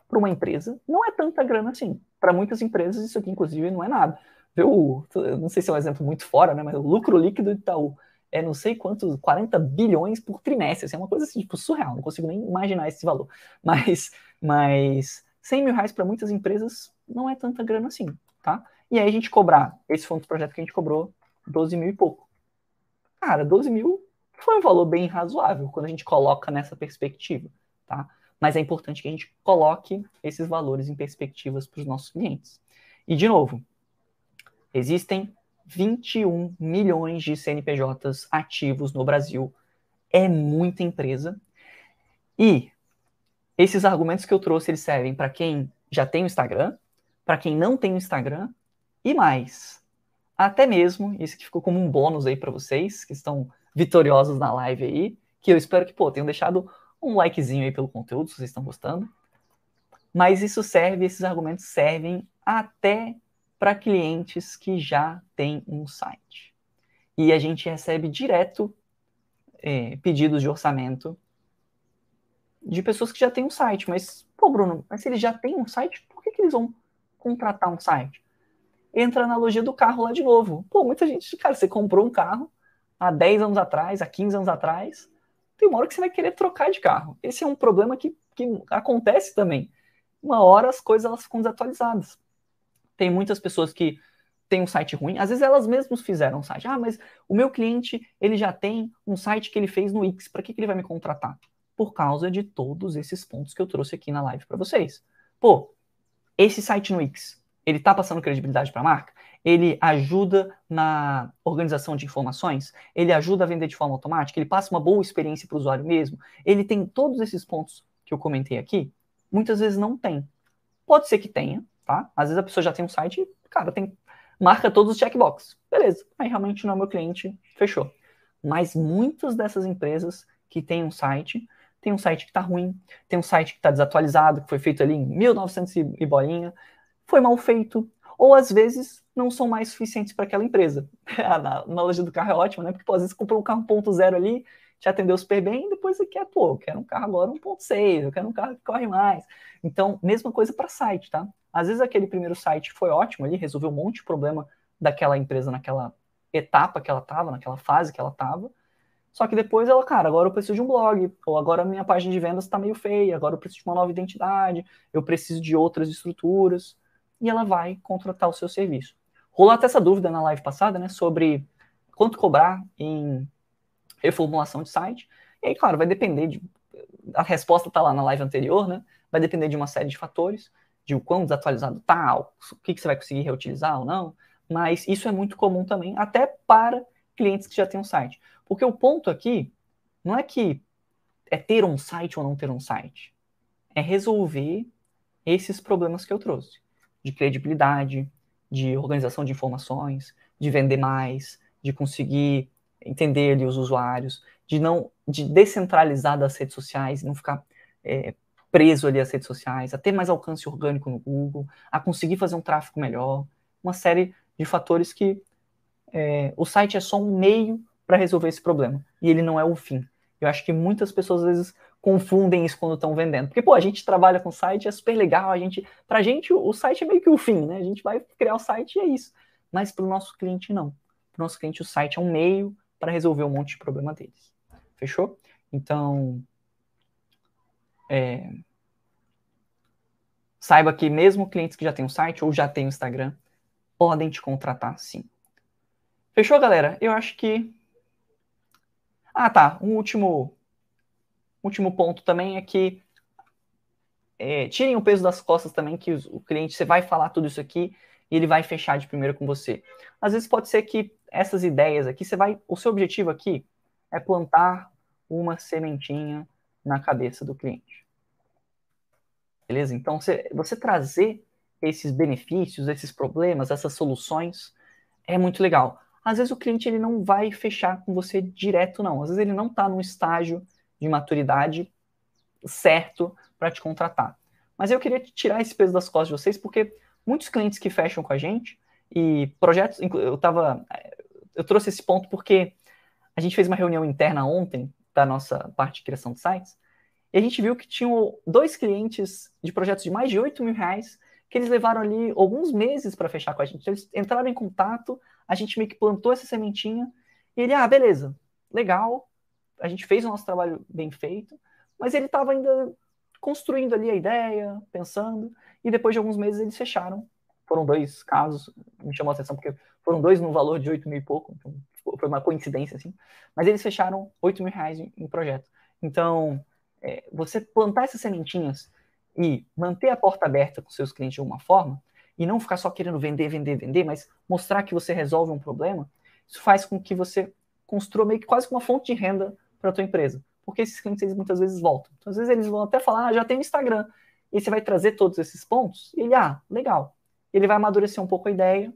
para uma empresa não é tanta grana assim. Para muitas empresas, isso aqui, inclusive, não é nada. Eu, não sei se é um exemplo muito fora, né, mas o lucro líquido do Itaú é não sei quantos, 40 bilhões por trimestre. Assim, é uma coisa assim, tipo, surreal, não consigo nem imaginar esse valor. Mas, mas 100 mil reais para muitas empresas não é tanta grana assim, tá? E aí a gente cobrar, esse foi um dos projetos que a gente cobrou 12 mil e pouco. Cara, 12 mil foi um valor bem razoável quando a gente coloca nessa perspectiva, tá? Mas é importante que a gente coloque esses valores em perspectivas para os nossos clientes. E, de novo, existem 21 milhões de CNPJs ativos no Brasil. É muita empresa. E esses argumentos que eu trouxe, eles servem para quem já tem o Instagram, para quem não tem o Instagram e mais. Até mesmo, isso que ficou como um bônus aí para vocês, que estão vitoriosos na live aí, que eu espero que, pô, tenham deixado um likezinho aí pelo conteúdo, se vocês estão gostando. Mas isso serve, esses argumentos servem até para clientes que já têm um site. E a gente recebe direto é, pedidos de orçamento de pessoas que já têm um site. Mas, pô, Bruno, mas se eles já têm um site, por que, que eles vão contratar um site? Entra a analogia do carro lá de novo. Pô, muita gente, cara, você comprou um carro há 10 anos atrás, há 15 anos atrás, tem uma hora que você vai querer trocar de carro. Esse é um problema que, que acontece também. Uma hora as coisas elas ficam desatualizadas. Tem muitas pessoas que têm um site ruim, às vezes elas mesmas fizeram um site. Ah, mas o meu cliente, ele já tem um site que ele fez no X, para que, que ele vai me contratar? por causa de todos esses pontos que eu trouxe aqui na live para vocês. Pô, esse site no X, ele está passando credibilidade para a marca? Ele ajuda na organização de informações? Ele ajuda a vender de forma automática? Ele passa uma boa experiência para o usuário mesmo? Ele tem todos esses pontos que eu comentei aqui? Muitas vezes não tem. Pode ser que tenha, tá? Às vezes a pessoa já tem um site e, cara, tem, marca todos os checkboxes. Beleza, aí realmente não é meu cliente, fechou. Mas muitas dessas empresas que têm um site tem um site que está ruim, tem um site que está desatualizado, que foi feito ali em 1900 e bolinha, foi mal feito, ou às vezes não são mais suficientes para aquela empresa. A analogia do carro é ótima, né? Porque pô, às vezes comprou um carro 1.0 ali, te atendeu super bem, e depois você quer, pô, eu quero um carro agora 1.6, eu quero um carro que corre mais. Então, mesma coisa para site, tá? Às vezes aquele primeiro site foi ótimo ali, resolveu um monte de problema daquela empresa naquela etapa que ela estava, naquela fase que ela estava, só que depois ela, cara, agora eu preciso de um blog, ou agora a minha página de vendas está meio feia, agora eu preciso de uma nova identidade, eu preciso de outras estruturas, e ela vai contratar o seu serviço. Rolou até essa dúvida na live passada, né, sobre quanto cobrar em reformulação de site. E aí, claro, vai depender de. A resposta está lá na live anterior, né? Vai depender de uma série de fatores, de o quão desatualizado está, o que, que você vai conseguir reutilizar ou não. Mas isso é muito comum também, até para clientes que já têm um site. Porque o ponto aqui não é que é ter um site ou não ter um site. É resolver esses problemas que eu trouxe. De credibilidade, de organização de informações, de vender mais, de conseguir entender ali os usuários, de não de descentralizar das redes sociais, não ficar é, preso ali às redes sociais, a ter mais alcance orgânico no Google, a conseguir fazer um tráfego melhor, uma série de fatores que é, o site é só um meio para resolver esse problema e ele não é o fim. Eu acho que muitas pessoas às vezes confundem isso quando estão vendendo. Porque, pô, a gente trabalha com site, é super legal, a gente, pra gente o site é meio que o fim, né? A gente vai criar o site e é isso. Mas para o nosso cliente não. Para o nosso cliente o site é um meio para resolver um monte de problema deles. Fechou? Então, é, saiba que mesmo clientes que já têm um site ou já têm um Instagram podem te contratar sim. Fechou, galera? Eu acho que ah, tá. Um último, último ponto também é que é, tirem o peso das costas também, que o cliente, você vai falar tudo isso aqui e ele vai fechar de primeira com você. Às vezes pode ser que essas ideias aqui, você vai. O seu objetivo aqui é plantar uma sementinha na cabeça do cliente. Beleza? Então, você, você trazer esses benefícios, esses problemas, essas soluções, é muito legal às vezes o cliente ele não vai fechar com você direto, não. Às vezes ele não está no estágio de maturidade certo para te contratar. Mas eu queria tirar esse peso das costas de vocês, porque muitos clientes que fecham com a gente e projetos, eu tava, eu trouxe esse ponto porque a gente fez uma reunião interna ontem da nossa parte de criação de sites e a gente viu que tinham dois clientes de projetos de mais de 8 mil reais que eles levaram ali alguns meses para fechar com a gente. Eles entraram em contato, a gente meio que plantou essa sementinha, e ele, ah, beleza, legal, a gente fez o nosso trabalho bem feito, mas ele estava ainda construindo ali a ideia, pensando, e depois de alguns meses eles fecharam. Foram dois casos, me chamou a atenção, porque foram dois no valor de 8 mil e pouco, então foi uma coincidência, assim, mas eles fecharam 8 mil reais em, em projeto. Então, é, você plantar essas sementinhas e manter a porta aberta com seus clientes de alguma forma, e não ficar só querendo vender, vender, vender, mas mostrar que você resolve um problema, isso faz com que você construa meio que quase uma fonte de renda para a tua empresa. Porque esses clientes eles muitas vezes voltam. Então, às vezes eles vão até falar, ah, já tem Instagram. E você vai trazer todos esses pontos, e ele, ah, legal. Ele vai amadurecer um pouco a ideia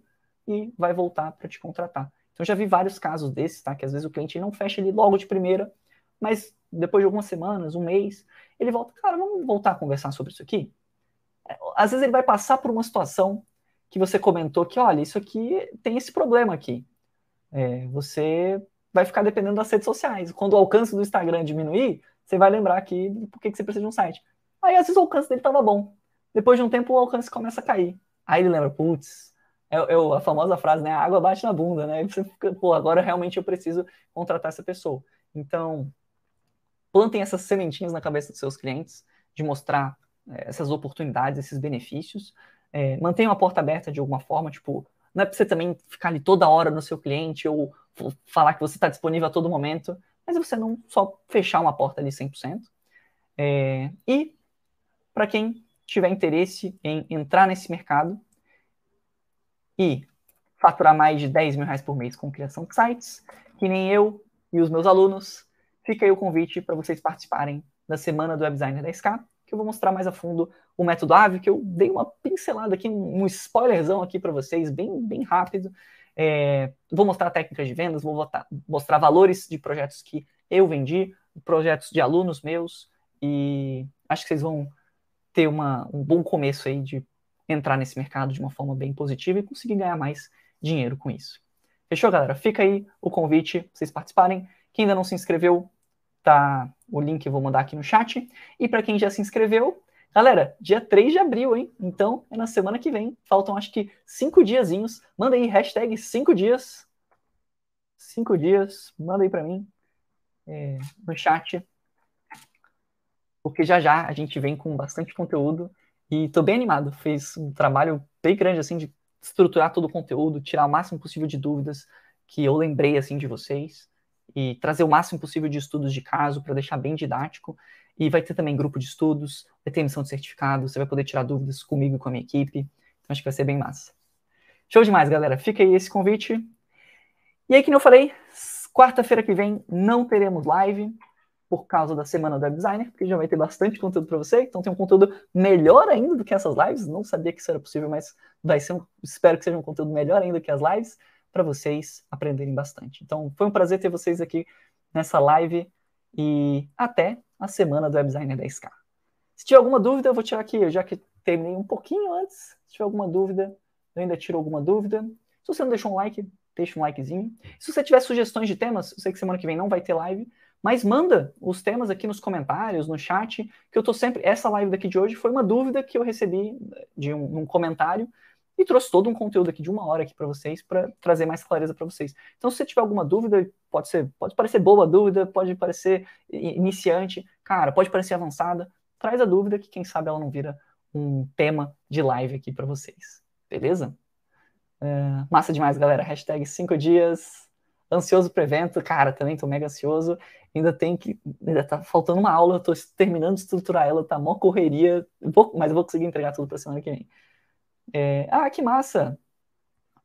e vai voltar para te contratar. Então, já vi vários casos desses, tá? Que às vezes o cliente não fecha ele logo de primeira, mas depois de algumas semanas, um mês, ele volta, cara, vamos voltar a conversar sobre isso aqui? Às vezes ele vai passar por uma situação que você comentou que, olha, isso aqui tem esse problema aqui. É, você vai ficar dependendo das redes sociais. Quando o alcance do Instagram diminuir, você vai lembrar aqui por que você precisa de um site. Aí às vezes o alcance dele estava bom. Depois de um tempo o alcance começa a cair. Aí ele lembra, putz, é, é a famosa frase, né? A água bate na bunda, né? Você fica, pô, agora realmente eu preciso contratar essa pessoa. Então, plantem essas sementinhas na cabeça dos seus clientes de mostrar essas oportunidades, esses benefícios. É, mantenha a porta aberta de alguma forma, tipo, não é para você também ficar ali toda hora no seu cliente ou falar que você está disponível a todo momento, mas é você não só fechar uma porta ali 100%. É, e para quem tiver interesse em entrar nesse mercado e faturar mais de 10 mil reais por mês com criação de sites, que nem eu e os meus alunos, fica aí o convite para vocês participarem da Semana do Web Designer da SK, que eu vou mostrar mais a fundo o método AVE, que eu dei uma pincelada aqui, um spoilerzão aqui para vocês, bem, bem rápido. É, vou mostrar técnicas de vendas, vou botar, mostrar valores de projetos que eu vendi, projetos de alunos meus, e acho que vocês vão ter uma, um bom começo aí de entrar nesse mercado de uma forma bem positiva e conseguir ganhar mais dinheiro com isso. Fechou, galera? Fica aí o convite vocês participarem. Quem ainda não se inscreveu, tá o link eu vou mandar aqui no chat. E para quem já se inscreveu, galera, dia 3 de abril, hein? Então é na semana que vem. Faltam acho que cinco diazinhos. Manda aí, hashtag cinco dias. Cinco dias, manda aí para mim é, no chat. Porque já já a gente vem com bastante conteúdo e tô bem animado. Fez um trabalho bem grande assim de estruturar todo o conteúdo, tirar o máximo possível de dúvidas que eu lembrei assim de vocês e trazer o máximo possível de estudos de caso para deixar bem didático. E vai ter também grupo de estudos, vai ter emissão de certificado, você vai poder tirar dúvidas comigo e com a minha equipe. Então acho que vai ser bem massa. Show demais, galera. Fica aí esse convite. E aí, que eu falei, quarta-feira que vem não teremos live por causa da semana do web designer, porque já vai ter bastante conteúdo para você. Então tem um conteúdo melhor ainda do que essas lives. Não sabia que isso era possível, mas vai ser um, espero que seja um conteúdo melhor ainda que as lives. Para vocês aprenderem bastante. Então, foi um prazer ter vocês aqui nessa live e até a semana do Web Designer 10K. Se tiver alguma dúvida, eu vou tirar aqui, já que terminei um pouquinho antes. Se tiver alguma dúvida, eu ainda tiro alguma dúvida. Se você não deixou um like, deixa um likezinho. Se você tiver sugestões de temas, eu sei que semana que vem não vai ter live, mas manda os temas aqui nos comentários, no chat, que eu tô sempre. Essa live daqui de hoje foi uma dúvida que eu recebi de um, um comentário e trouxe todo um conteúdo aqui de uma hora aqui para vocês para trazer mais clareza para vocês. Então, se você tiver alguma dúvida, pode ser, pode parecer boa a dúvida, pode parecer iniciante, cara, pode parecer avançada, traz a dúvida que quem sabe ela não vira um tema de live aqui para vocês. Beleza? É, massa demais, galera. Hashtag 5 dias. Ansioso pro evento. Cara, também tô mega ansioso. Ainda tem que. Ainda tá faltando uma aula, tô terminando de estruturar ela, tá mó correria. Vou, mas eu vou conseguir entregar tudo pra semana que vem. É, ah, que massa!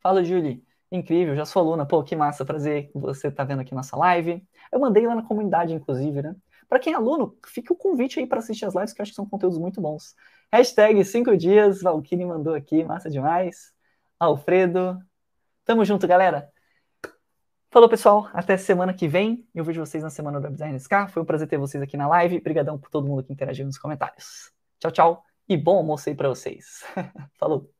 Fala, Julie. Incrível, já sou aluna. Pô, que massa, prazer você tá vendo aqui nossa live. Eu mandei lá na comunidade, inclusive, né? Para quem é aluno, fica o convite aí para assistir as lives, que eu acho que são conteúdos muito bons. Hashtag 5 dias, Valkyrie mandou aqui, massa demais. Alfredo. Tamo junto, galera. Falou, pessoal. Até semana que vem. Eu vejo vocês na semana do Web Design SK. Foi um prazer ter vocês aqui na live. Obrigadão por todo mundo que interagiu nos comentários. Tchau, tchau. E bom almoço aí pra vocês. Falou.